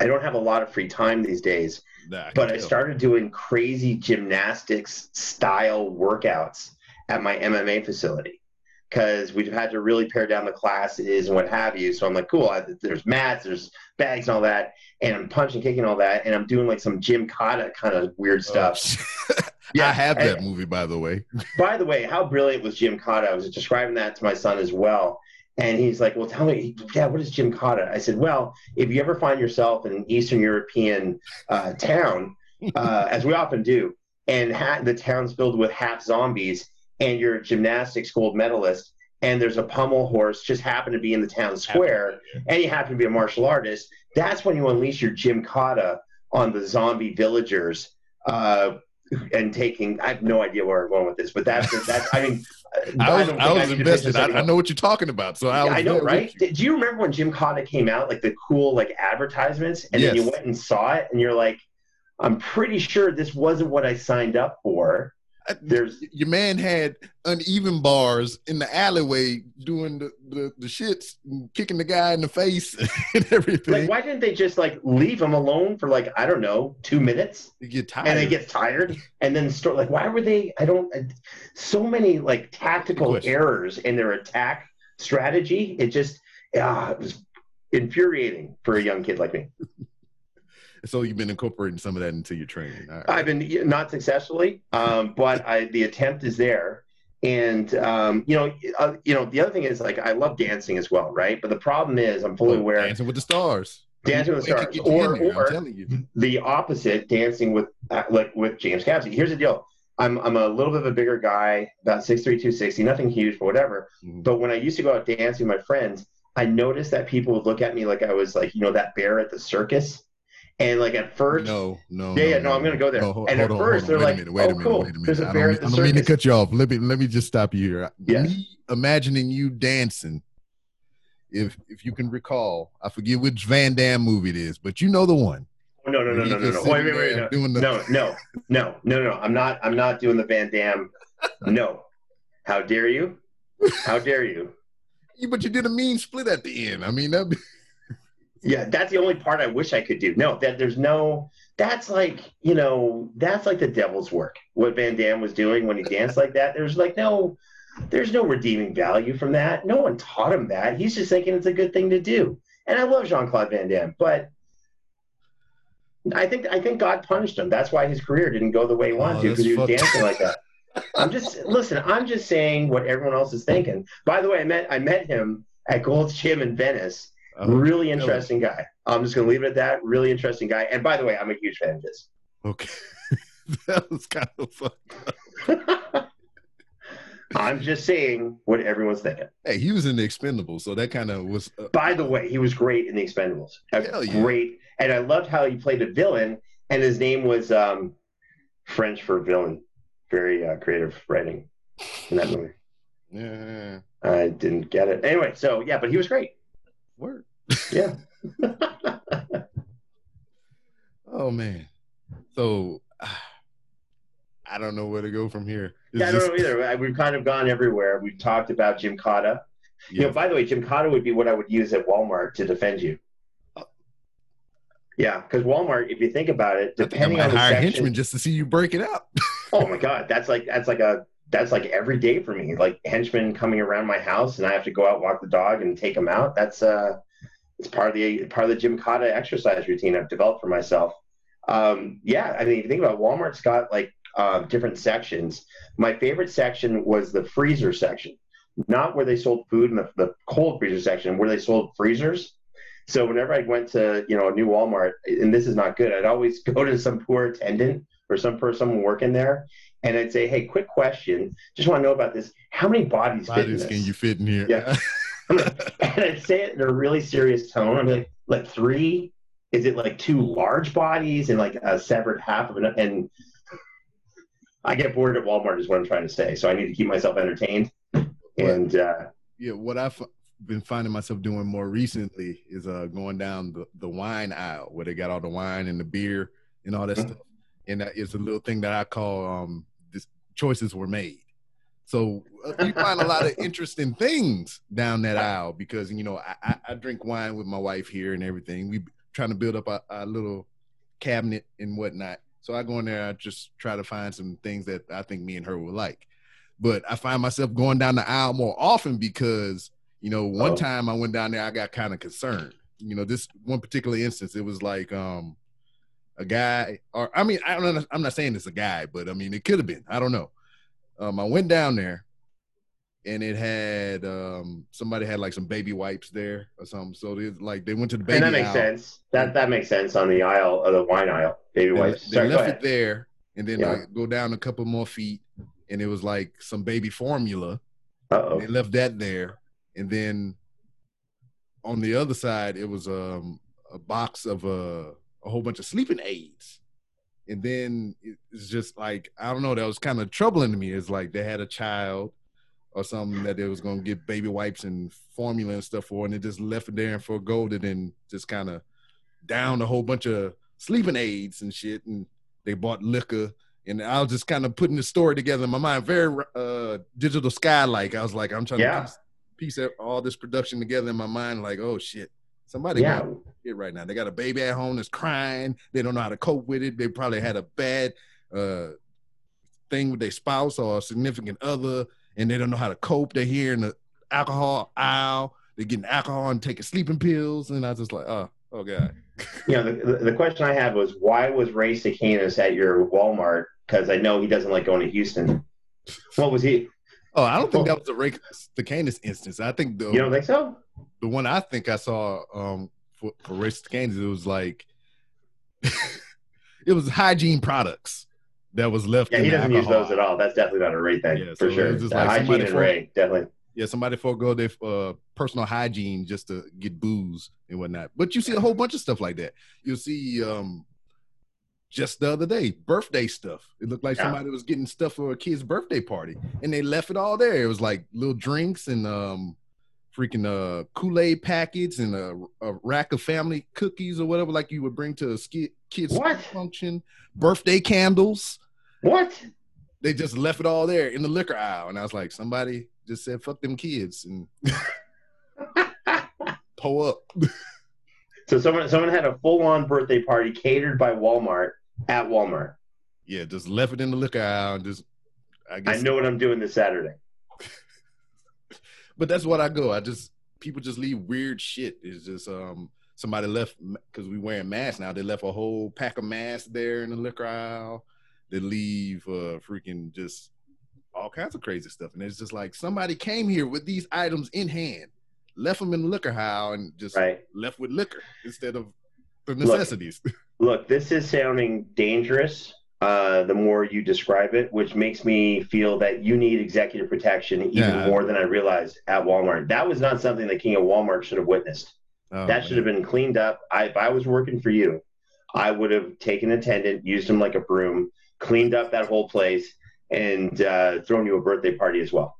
I don't have a lot of free time these days, nah, I but I started doing crazy gymnastics style workouts at my MMA facility because we've had to really pare down the classes and what have you. So I'm like, cool, I, there's mats, there's bags and all that, and I'm punching, kicking all that, and I'm doing like some Gymkata kind of weird oh, stuff. Yeah, I have that and, movie, by the way. by the way, how brilliant was Gymkata? I was describing that to my son as well. And he's like, Well, tell me, Dad, what is Gymkata? I said, Well, if you ever find yourself in an Eastern European uh, town, uh, as we often do, and ha- the town's filled with half zombies, and you're a gymnastics gold medalist, and there's a pommel horse just happen to be in the town square, and you happen to be a martial artist, that's when you unleash your Gymkata on the zombie villagers uh, and taking. I have no idea where I'm going with this, but that's that's. I mean, I was, don't I was invested. I, I know what you're talking about. So I, Yeah, I know, right? Do you remember when Gymkata came out, like the cool like advertisements, and then you went and saw it, and you're like, I'm pretty sure this wasn't what I signed up for. There's your man had uneven bars in the alleyway doing the, the, the shits, and kicking the guy in the face and everything. like, why didn't they just like leave him alone for like I don't know two minutes, you get tired. and then gets tired, and then start like why were they? I don't. So many like tactical errors in their attack strategy. It just ah, it was infuriating for a young kid like me. so you've been incorporating some of that into your training. Right. I've been not successfully, um, but I, the attempt is there. And um, you know, uh, you know, the other thing is like I love dancing as well, right? But the problem is I'm fully aware Dancing with the Stars. Dancing with the Stars, get you in or- or- I'm telling you. the opposite, dancing with uh, like with James Cassidy. Here's the deal: I'm I'm a little bit of a bigger guy, about 6'3", 260, nothing huge, but whatever. Mhm. But when I used to go out dancing with my friends, I noticed that people would look at me like I was like you know that bear at the circus, and like at first. No, no. Yeah, yeah, no, I'm gonna go there. Oh, hold- And at on, first they're Wait a like, minute, wait a "Oh, minute, cool, wait a minute. a I don't, I don't mean to cut you off. Let me let me just stop you here. Yes. Me imagining you dancing. If if you can recall, I forget which Van Damme movie it is, but you know the one. Oh, no, no, no, no, no, no. Wait, wait, wait, no. the- no, no, no, no, no. I'm not. I'm not doing the Van Damme. No. How dare you? How dare you? Yeah, But you did a mean split at the end. I mean, that be, Yeah, that's the only part I wish I could do. No, that there's no. That's like you know, that's like the devil's work. What Van Damme was doing when he danced like that. There's like no, there's no redeeming value from that. No one taught him that. He's just thinking it's a good thing to do. And I love Jean Claude Van Damme, but I think I think God punished him. That's why his career didn't go the way he wanted Oh, to because he was dancing like that. I'm just listen. I'm just saying what everyone else is thinking. By the way, I met I met him at Gold's Gym in Venice. Uh, really interesting guy. I'm just gonna leave it at that. Really interesting guy. And by the way, I'm a huge fan of his. okay. that was kind of fun. I'm just saying what everyone's thinking. Hey, he was in the Expendables, so that kind of was. Uh, By the way, he was great in the Expendables. Hell yeah. Great, and I loved how he played a villain, and his name was um, French for villain. Very uh, creative writing in that movie. yeah, I didn't get it anyway. So yeah, but he was great. Word. Yeah. Oh man. So I don't know where to go from here. It's Yeah, I don't just- know either. We've kind of gone everywhere. We've talked about Gymkata. You know, by the way, Gymkata would be what I would use at Walmart to defend you. Yeah, because Walmart, if you think about it, I think I depending might on the hire section, henchmen just to see you break it up. oh my god, that's like that's like a that's like every day for me. Like henchmen coming around my house, and I have to go out walk the dog and take them out. That's uh, it's part of the part of the Cotta exercise routine I've developed for myself. Um, yeah, I mean, if you think about it, Walmart's got like uh, different sections. My favorite section was the freezer section, not where they sold food in the, the cold freezer section, where they sold freezers. So whenever I went to you know a new Walmart, and this is not good, I'd always go to some poor attendant or some person working there, and I'd say, "Hey, quick question. Just want to know about this. How many bodies, Bodies this?" can you fit in here? Yeah. and I'd say it in a really serious tone. I'm like, like three? Is it like two large bodies and like a severed half of it? And I get bored at Walmart is what I'm trying to say. So I need to keep myself entertained. And uh, yeah, what I've been finding myself doing more recently is uh going down the, the wine aisle where they got all the wine and the beer and all that Mhm. stuff. And that is a little thing that I call um this choices were made. So uh, you find a lot of interesting things down that aisle because you know I, I, drink wine with my wife here and everything. We trying to build up a, a little cabinet and whatnot. So I go in there, I just try to find some things that I think me and her will like. But I find myself going down the aisle more often because, you know, one Oh. time I went down there, I got kind of concerned. You know, this one particular instance, it was like um a guy, or I mean, I don't know, I'm not saying it's a guy, but I mean, it could have been. I don't know. Um, I went down there and it had um somebody had like some baby wipes there or something. So they like they went to the baby and that makes aisle. sense. That that makes sense on the aisle of the wine aisle. Baby They, wipes. they Sorry, left it there, and then Yeah. I go down a couple more feet, and it was like some baby formula. Uh They left that there, and then on the other side, it was um, a box of uh, a whole bunch of sleeping aids. and then it's just like I don't know. That was kind of troubling to me. It's like they had a child or something that they was gonna get baby wipes and formula and stuff for, and they just left it there and forgoed it and just kind of down a whole bunch of sleeping aids and shit, and they bought liquor. And I was just kind of putting the story together in my mind, very uh, digital sky like. I was like, I'm trying Yeah. to piece, piece all this production together in my mind, like, oh shit, somebody Yeah. got it right now. They got a baby at home that's crying. They don't know how to cope with it. They probably had a bad uh, thing with their spouse or a significant other, and they don't know how to cope. They're here in the alcohol aisle. They're getting alcohol and taking sleeping pills, and I was just like, oh, oh god. You know, the, the, question I had was why was Ray Stakenas at your Walmart? Because I know he doesn't like going to Houston. What was he? Oh, I don't think that was the Ray the Canis instance. I think the You don't think so? the one I think I saw um for, for Ray Canis, it was like it was hygiene products that was left. Yeah, he doesn't use those at all. That's definitely not a Ray thing Yeah, so for it sure. was just like hygiene somebody and for- Ray, definitely. Yeah, somebody forego their uh, personal hygiene just to get booze and whatnot. But you see a whole bunch of stuff like that. You'll see um just the other day, birthday stuff. It looked like Yeah. somebody was getting stuff for a kid's birthday party and they left it all there. It was like little drinks and um freaking uh Kool-Aid packets and a, a rack of family cookies or whatever like you would bring to a ski, kid's What? function, birthday candles. What? They just left it all there in the liquor aisle. And I was like, somebody just said, fuck them kids and pull up. So someone someone had a full on birthday party catered by Walmart at Walmart. Yeah, just left it in the liquor aisle and just I I know what I'm doing this Saturday. but that's what I go. I just people just leave weird shit. It's just um somebody left because we wearing masks now. They left a whole pack of masks there in the liquor aisle. They leave uh freaking just all kinds of crazy stuff, and it's just like somebody came here with these items in hand, left them in the liquor aisle, and just Right. left with liquor instead of the necessities. Look, this is sounding dangerous. Uh, the more you describe it, which makes me feel that you need executive protection even Yeah. more than I realized at Walmart. That was not something that King of Walmart should have witnessed. Oh, that should have been cleaned up. I, if I was working for you, I would have taken an attendant, used him like a broom, cleaned up that whole place, and uh, thrown you a birthday party as well.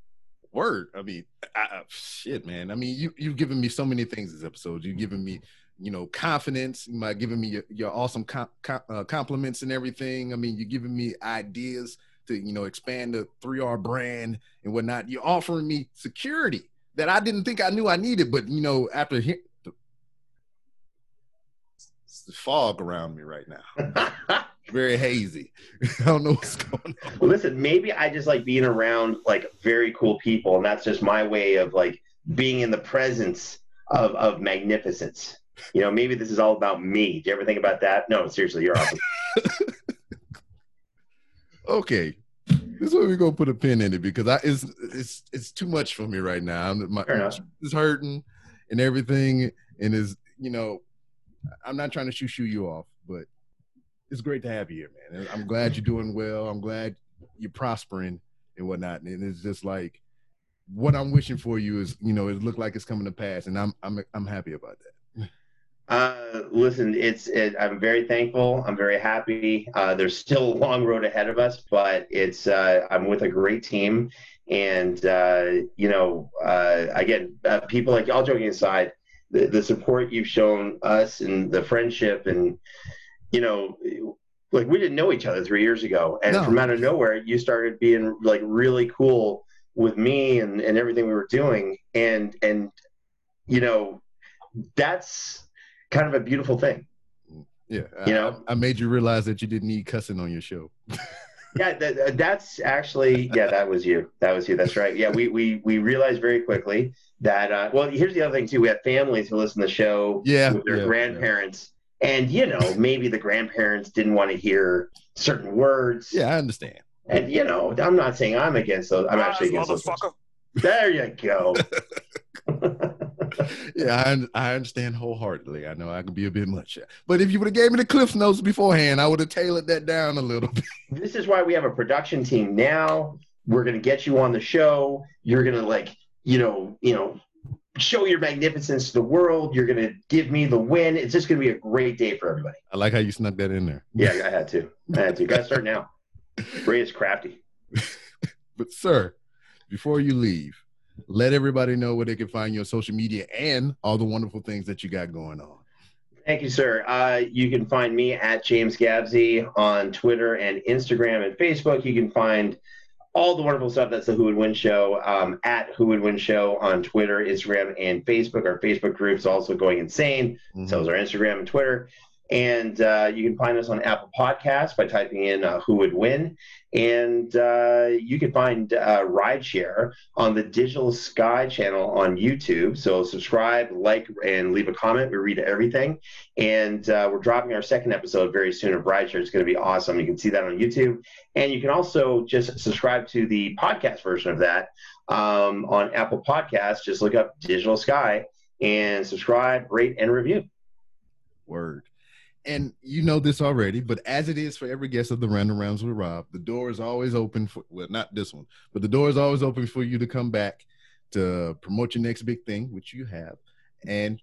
word. I mean, I, shit, man. I mean, you you've given me so many things this episode. You've given me, you know, confidence. You might giving me your, your awesome com, com, uh, compliments and everything. I mean, you're giving me ideas to you know expand the 3R brand and whatnot. You're offering me security that I didn't think I knew I needed, but you know, after he- the, it's the fog around me right now, very hazy. I don't know what's going on. Well, listen, maybe I just like being around like very cool people, and that's just my way of like being in the presence of of magnificence. You know, maybe this is all about me. Do you ever think about that? No, seriously, you're awesome. okay this is where we're gonna put a pin in it because I it's it's it's too much for me right now. I'm, my is hurting and everything, and is you know, I'm not trying to shoo shoo you off, but it's great to have you here, man. I'm glad you're doing well. I'm glad you're prospering and whatnot. And it's just like what I'm wishing for you is, you know, it looked like it's coming to pass, and I'm I'm I'm happy about that. Uh, listen, it's it, I'm very thankful. I'm very happy. Uh, there's still a long road ahead of us, but it's uh, I'm with a great team, and uh, you know, uh, again, uh, people like all joking aside, the, the support you've shown us and the friendship, and you know, like we didn't know each other three years ago, and No. from out of nowhere, you started being like really cool with me and and everything we were doing, and and you know, that's kind of a beautiful thing. Yeah, You I- know? I, I made you realize that you didn't need cussing on your show. Yeah, that, that's actually yeah, that was you. That was you. That's right. Yeah, we we we realized very quickly that uh, well, here's the other thing too. We have families who listen to the show Yeah, with their yeah, grandparents, and you know maybe the grandparents didn't want to hear certain words. Yeah, I understand. and you know I'm not saying I'm against those. I'm actually against those. There you go. yeah, I, I understand wholeheartedly. I know I can be a bit much, but if you would have gave me the cliff notes beforehand, I would have tailored that down a little bit. this is why we have a production team now. We're gonna get you on the show. You're gonna like, you know, you know, show your magnificence to the world. You're going to give me the win. It's just going to be a great day for everybody. I like how you snuck that in there. Yeah, I had to. I had to. Got to start now. Ray is crafty. but, sir, before you leave, let everybody know where they can find your social media and all the wonderful things that you got going on. Thank you, sir. Uh, you can find me at James Gabsy on Twitter and Instagram and Facebook. You can find all the wonderful stuff that's the Who Would Win Show um, at Who Would Win Show on Twitter, Instagram, and Facebook. Our Facebook group's also going insane. Mm-hmm. So is our Instagram and Twitter. And uh, you can find us on Apple Podcasts by typing in uh, Who Would Win. And uh, you can find uh, Rideshare on the Digital Sky channel on YouTube. So subscribe, like, and leave a comment. We read everything. And uh, we're dropping our second episode very soon of Rideshare. It's going to be awesome. You can see that on YouTube. And you can also just subscribe to the podcast version of that um, on Apple Podcasts. Just look up Digital Sky and subscribe, rate, and review. Word and you know this already, but as it is for every guest of the Random Rounds with Rob, the door is always open for well, not this one, but the door is always open for you to come back to promote your next big thing, which you have, and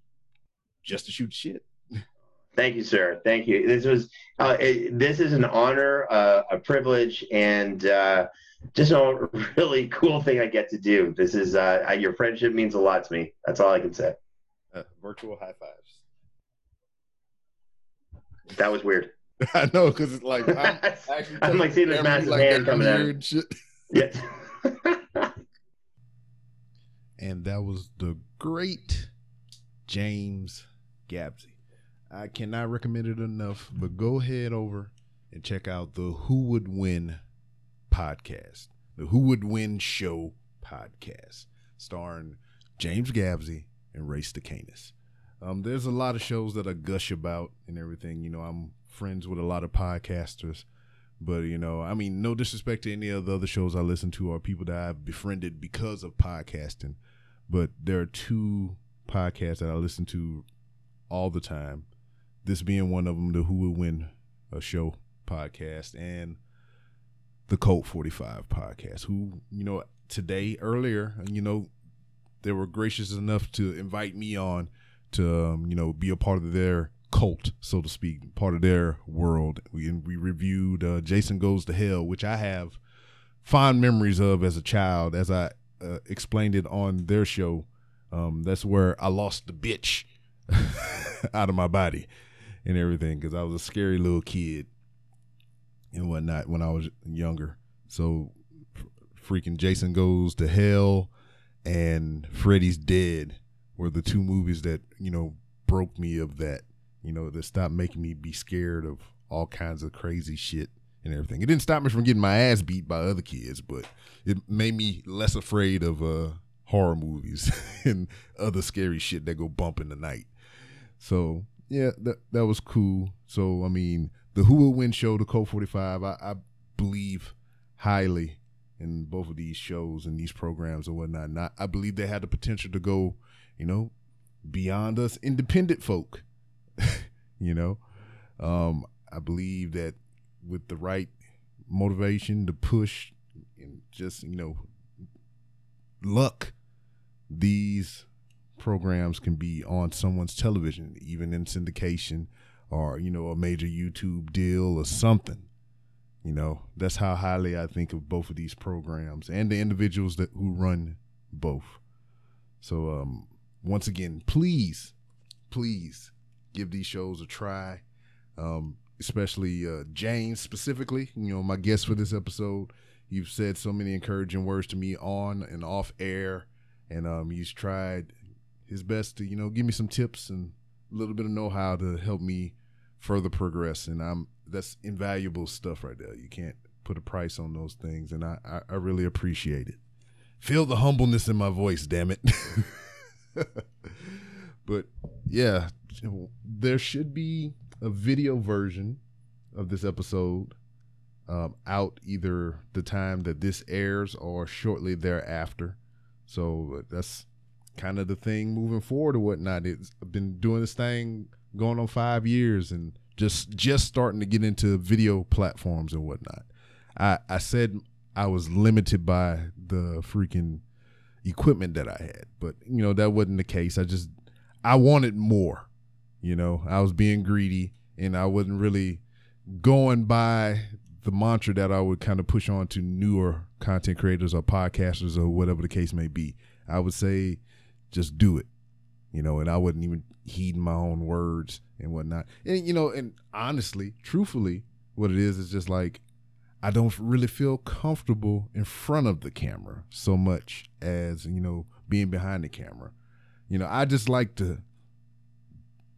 just to shoot shit. Thank you, sir. Thank you. This was uh, it, this is an honor, uh, a privilege, and uh, just a really cool thing I get to do. This is uh, your friendship means a lot to me. That's all I can say. Uh, virtual high fives. That was weird. I know because it's like I'm, I'm like seeing this massive like hand coming out. Shit. Yeah. and that was the great James Gabsy. I cannot recommend it enough, but go head over and check out the Who Would Win podcast, the Who Would Win Show podcast, starring James Gabsy and Ray Stakenas. Um, there's a lot of shows that I gush about and everything. You know, I'm friends with a lot of podcasters, but you know, I mean, no disrespect to any of the other shows I listen to or people that I've befriended because of podcasting, but there are two podcasts that I listen to all the time. This being one of them, the Who Would Win a Show podcast, and the Cult 45 podcast. Who you know today earlier, you know, they were gracious enough to invite me on to um, you know be a part of their cult, so to speak, part of their world. We we reviewed uh, Jason Goes to Hell, which I have fond memories of as a child, as I uh, explained it on their show. Um, that's where I lost the bitch out of my body and everything because I was a scary little kid and whatnot when I was younger. So, freaking Jason Goes to Hell and Freddy's Dead were the two movies that you know broke me of that. You know, that stopped making me be scared of all kinds of crazy shit and everything. It didn't stop me from getting my ass beat by other kids, but it made me less afraid of uh, horror movies and other scary shit that go bump in the night. So yeah, that that was cool. So I mean, the Who Will Win show, the Cult Forty Five, I, I believe highly in both of these shows and these programs and whatnot. And I, I believe they had the potential to go you know, beyond us independent folk. you know, um, I believe that with the right motivation to push and just, you know, luck, these programs can be on someone's television, even in syndication or, you know, a major YouTube deal or something. You know, that's how highly I think of both of these programs and the individuals that who run both. So um once again, please, please give these shows a try. Um, especially uh, James specifically, you know, my guest for this episode. You've said so many encouraging words to me on and off air, and um, he's tried his best to, you know, give me some tips and a little bit of know-how to help me further progress. And I'm that's invaluable stuff right there. You can't put a price on those things, and I I, I really appreciate it. Feel the humbleness in my voice, damn it. but yeah, there should be a video version of this episode um, out either the time that this airs or shortly thereafter. So that's kind of the thing moving forward or whatnot. It's I've been doing this thing going on five years and just just starting to get into video platforms and whatnot. I I said I was limited by the freaking equipment that I had. But you know, that wasn't the case. I just I wanted more. You know, I was being greedy and I wasn't really going by the mantra that I would kind of push on to newer content creators or podcasters or whatever the case may be. I would say just do it. You know, and I wasn't even heeding my own words and whatnot. And you know, and honestly, truthfully, what it is is just like I don't really feel comfortable in front of the camera so much as, you know, being behind the camera. You know, I just like to,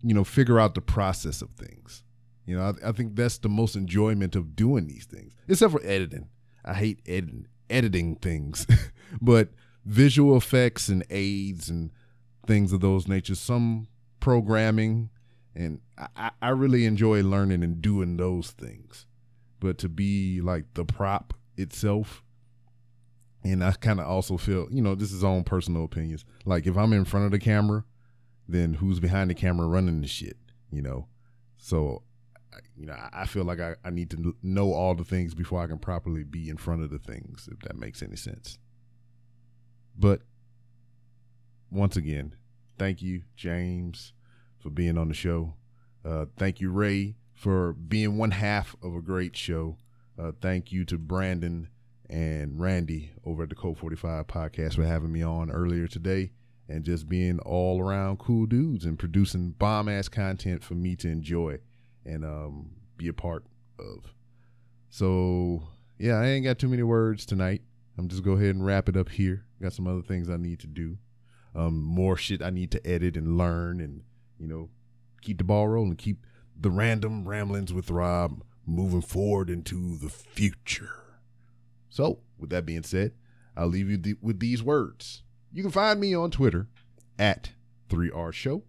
you know, figure out the process of things. You know, I, I think that's the most enjoyment of doing these things, except for editing. I hate editing editing things, but visual effects and aids and things of those natures, some programming, and I, I really enjoy learning and doing those things but to be like the prop itself. And I kind of also feel, you know, this is own personal opinions. Like if I'm in front of the camera, then who's behind the camera running the shit, you know? So, you know, I feel like I, I need to know all the things before I can properly be in front of the things, if that makes any sense. But once again, thank you, James, for being on the show. Uh, thank you, Ray, for being one half of a great show. Uh, thank you to Brandon and Randy over at the Cult 45 podcast for having me on earlier today and just being all around cool dudes and producing bomb ass content for me to enjoy and um, be a part of. So, yeah, I ain't got too many words tonight. I'm just go ahead and wrap it up here. Got some other things I need to do. Um, more shit I need to edit and learn and, you know, keep the ball rolling, keep the random ramblings with Rob moving forward into the future. So, with that being said, I'll leave you th- with these words. You can find me on Twitter at 3R Show.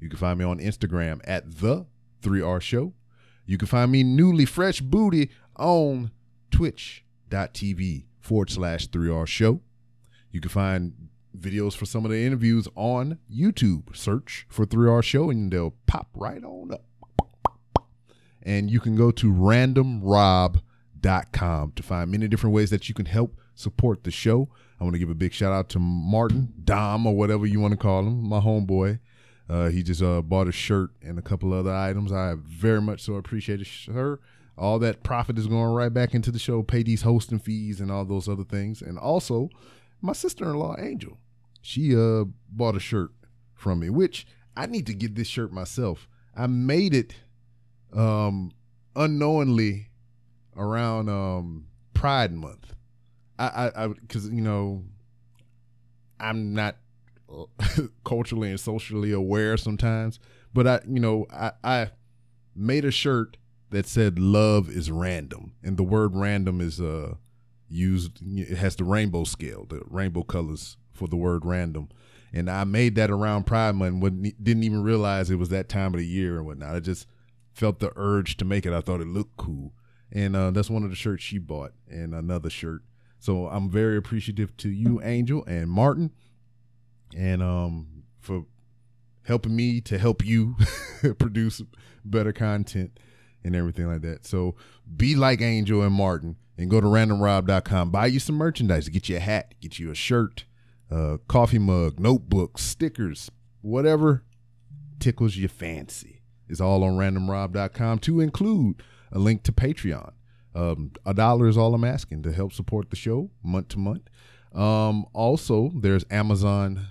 You can find me on Instagram at the 3R Show. You can find me newly fresh booty on twitch.tv forward slash 3R Show. You can find videos for some of the interviews on YouTube. Search for 3R Show and they'll pop right on up and you can go to randomrob.com to find many different ways that you can help support the show. I want to give a big shout out to Martin, Dom, or whatever you want to call him, my homeboy. Uh, he just uh, bought a shirt and a couple other items. I very much so appreciate it, sir. All that profit is going right back into the show, pay these hosting fees and all those other things. And also, my sister-in-law, Angel, she uh bought a shirt from me, which I need to get this shirt myself. I made it um, unknowingly around um, Pride Month. I, I, because you know, I'm not culturally and socially aware sometimes, but I, you know, I, I made a shirt that said "Love is random," and the word "random" is uh used. It has the rainbow scale, the rainbow colors for the word "random." And I made that around Pride Month, when didn't even realize it was that time of the year and whatnot. I just felt the urge to make it. I thought it looked cool, and uh, that's one of the shirts she bought, and another shirt. So I'm very appreciative to you, Angel and Martin, and um for helping me to help you produce better content and everything like that. So be like Angel and Martin and go to randomrob.com. Buy you some merchandise. Get you a hat, get you a shirt, a coffee mug, notebook, stickers, whatever tickles your fancy is all on randomrob.com to include a link to Patreon. Um, a dollar is all I'm asking to help support the show month to month. Um, also, there's Amazon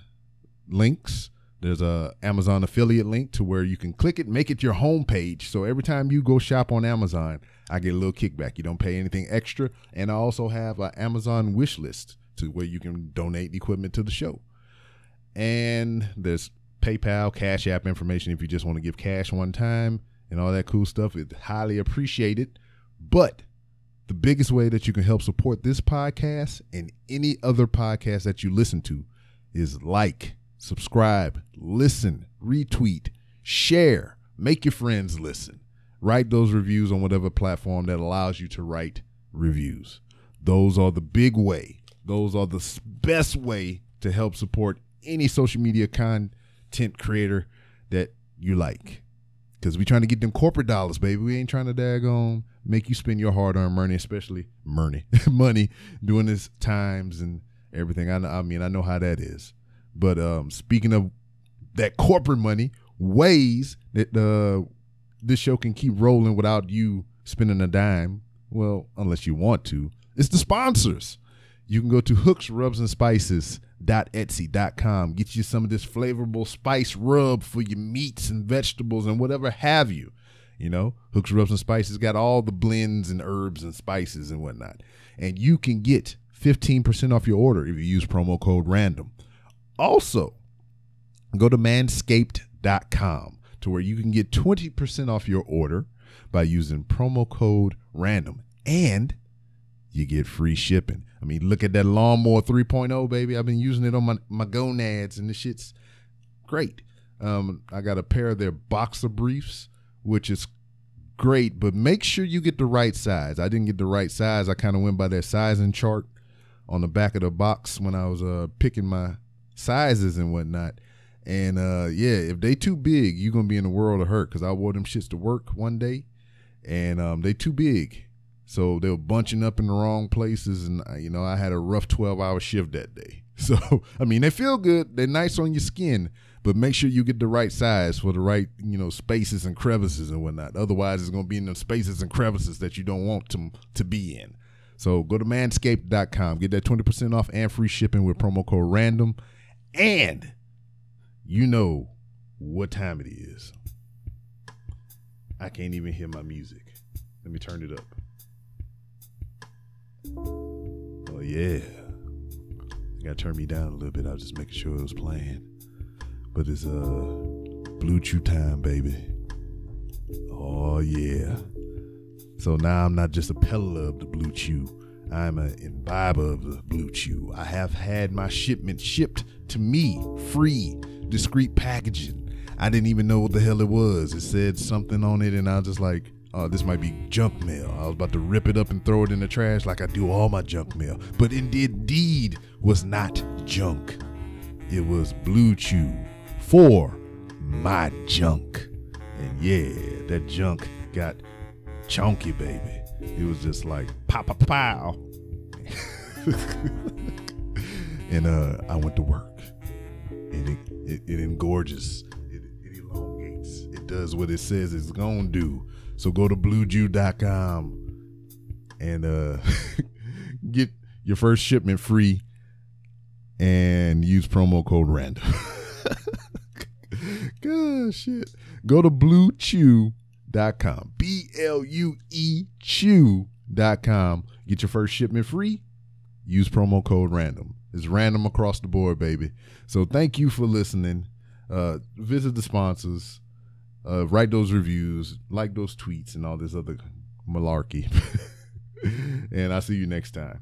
links. There's a Amazon affiliate link to where you can click it, make it your homepage. So every time you go shop on Amazon, I get a little kickback. You don't pay anything extra. And I also have an Amazon wish list to where you can donate equipment to the show. And there's PayPal, Cash App information if you just want to give cash one time and all that cool stuff. It's highly appreciated. But the biggest way that you can help support this podcast and any other podcast that you listen to is like, subscribe, listen, retweet, share, make your friends listen. Write those reviews on whatever platform that allows you to write reviews. Those are the big way. Those are the best way to help support any social media content creator that you like. Because we're trying to get them corporate dollars, baby. We ain't trying to daggone make you spend your hard earned money, especially money, money during this times and everything. I, I mean, I know how that is. But um, speaking of that corporate money, ways that uh, this show can keep rolling without you spending a dime. Well, unless you want to, it's the sponsors. You can go to hooks, rubs, and spices etsy.com get you some of this flavorful spice rub for your meats and vegetables and whatever have you you know? Hooks rubs and spices got all the blends and herbs and spices and whatnot. And you can get 15% off your order if you use promo code random. Also go to manscaped.com to where you can get 20% off your order by using promo code random and you get free shipping I mean, look at that lawnmower 3.0, baby. I've been using it on my, my gonads, and this shit's great. Um, I got a pair of their boxer briefs, which is great, but make sure you get the right size. I didn't get the right size. I kind of went by their sizing chart on the back of the box when I was uh, picking my sizes and whatnot. And uh, yeah, if they too big, you're gonna be in the world of hurt. Cause I wore them shits to work one day, and um, they too big. So they were bunching up in the wrong places, and uh, you know I had a rough twelve hour shift that day. So I mean they feel good, they're nice on your skin, but make sure you get the right size for the right you know spaces and crevices and whatnot. Otherwise, it's gonna be in the spaces and crevices that you don't want to to be in. So go to manscaped.com, get that twenty percent off and free shipping with promo code random, and you know what time it is. I can't even hear my music. Let me turn it up. Oh yeah. You gotta turn me down a little bit. I was just making sure it was playing. But it's uh Blue Chew time, baby. Oh yeah. So now I'm not just a peddler of the Blue Chew. I'm an imbiber of the Blue Chew. I have had my shipment shipped to me free, discreet packaging. I didn't even know what the hell it was. It said something on it, and I was just like, uh, this might be junk mail. I was about to rip it up and throw it in the trash like I do all my junk mail. But indeed was not junk. It was Blue Chew for my junk. And yeah, that junk got chunky, baby. It was just like pow, pow, pow. and uh, I went to work. And it, it, it engorges. It, it elongates. It does what it says it's going to do so go to bluejew.com and uh, get your first shipment free and use promo code random. Good shit. Go to bluechew.com. B L U E chew.com. Get your first shipment free. Use promo code random. It's random across the board, baby. So thank you for listening. Uh, visit the sponsors uh, write those reviews, like those tweets, and all this other malarkey. and I'll see you next time.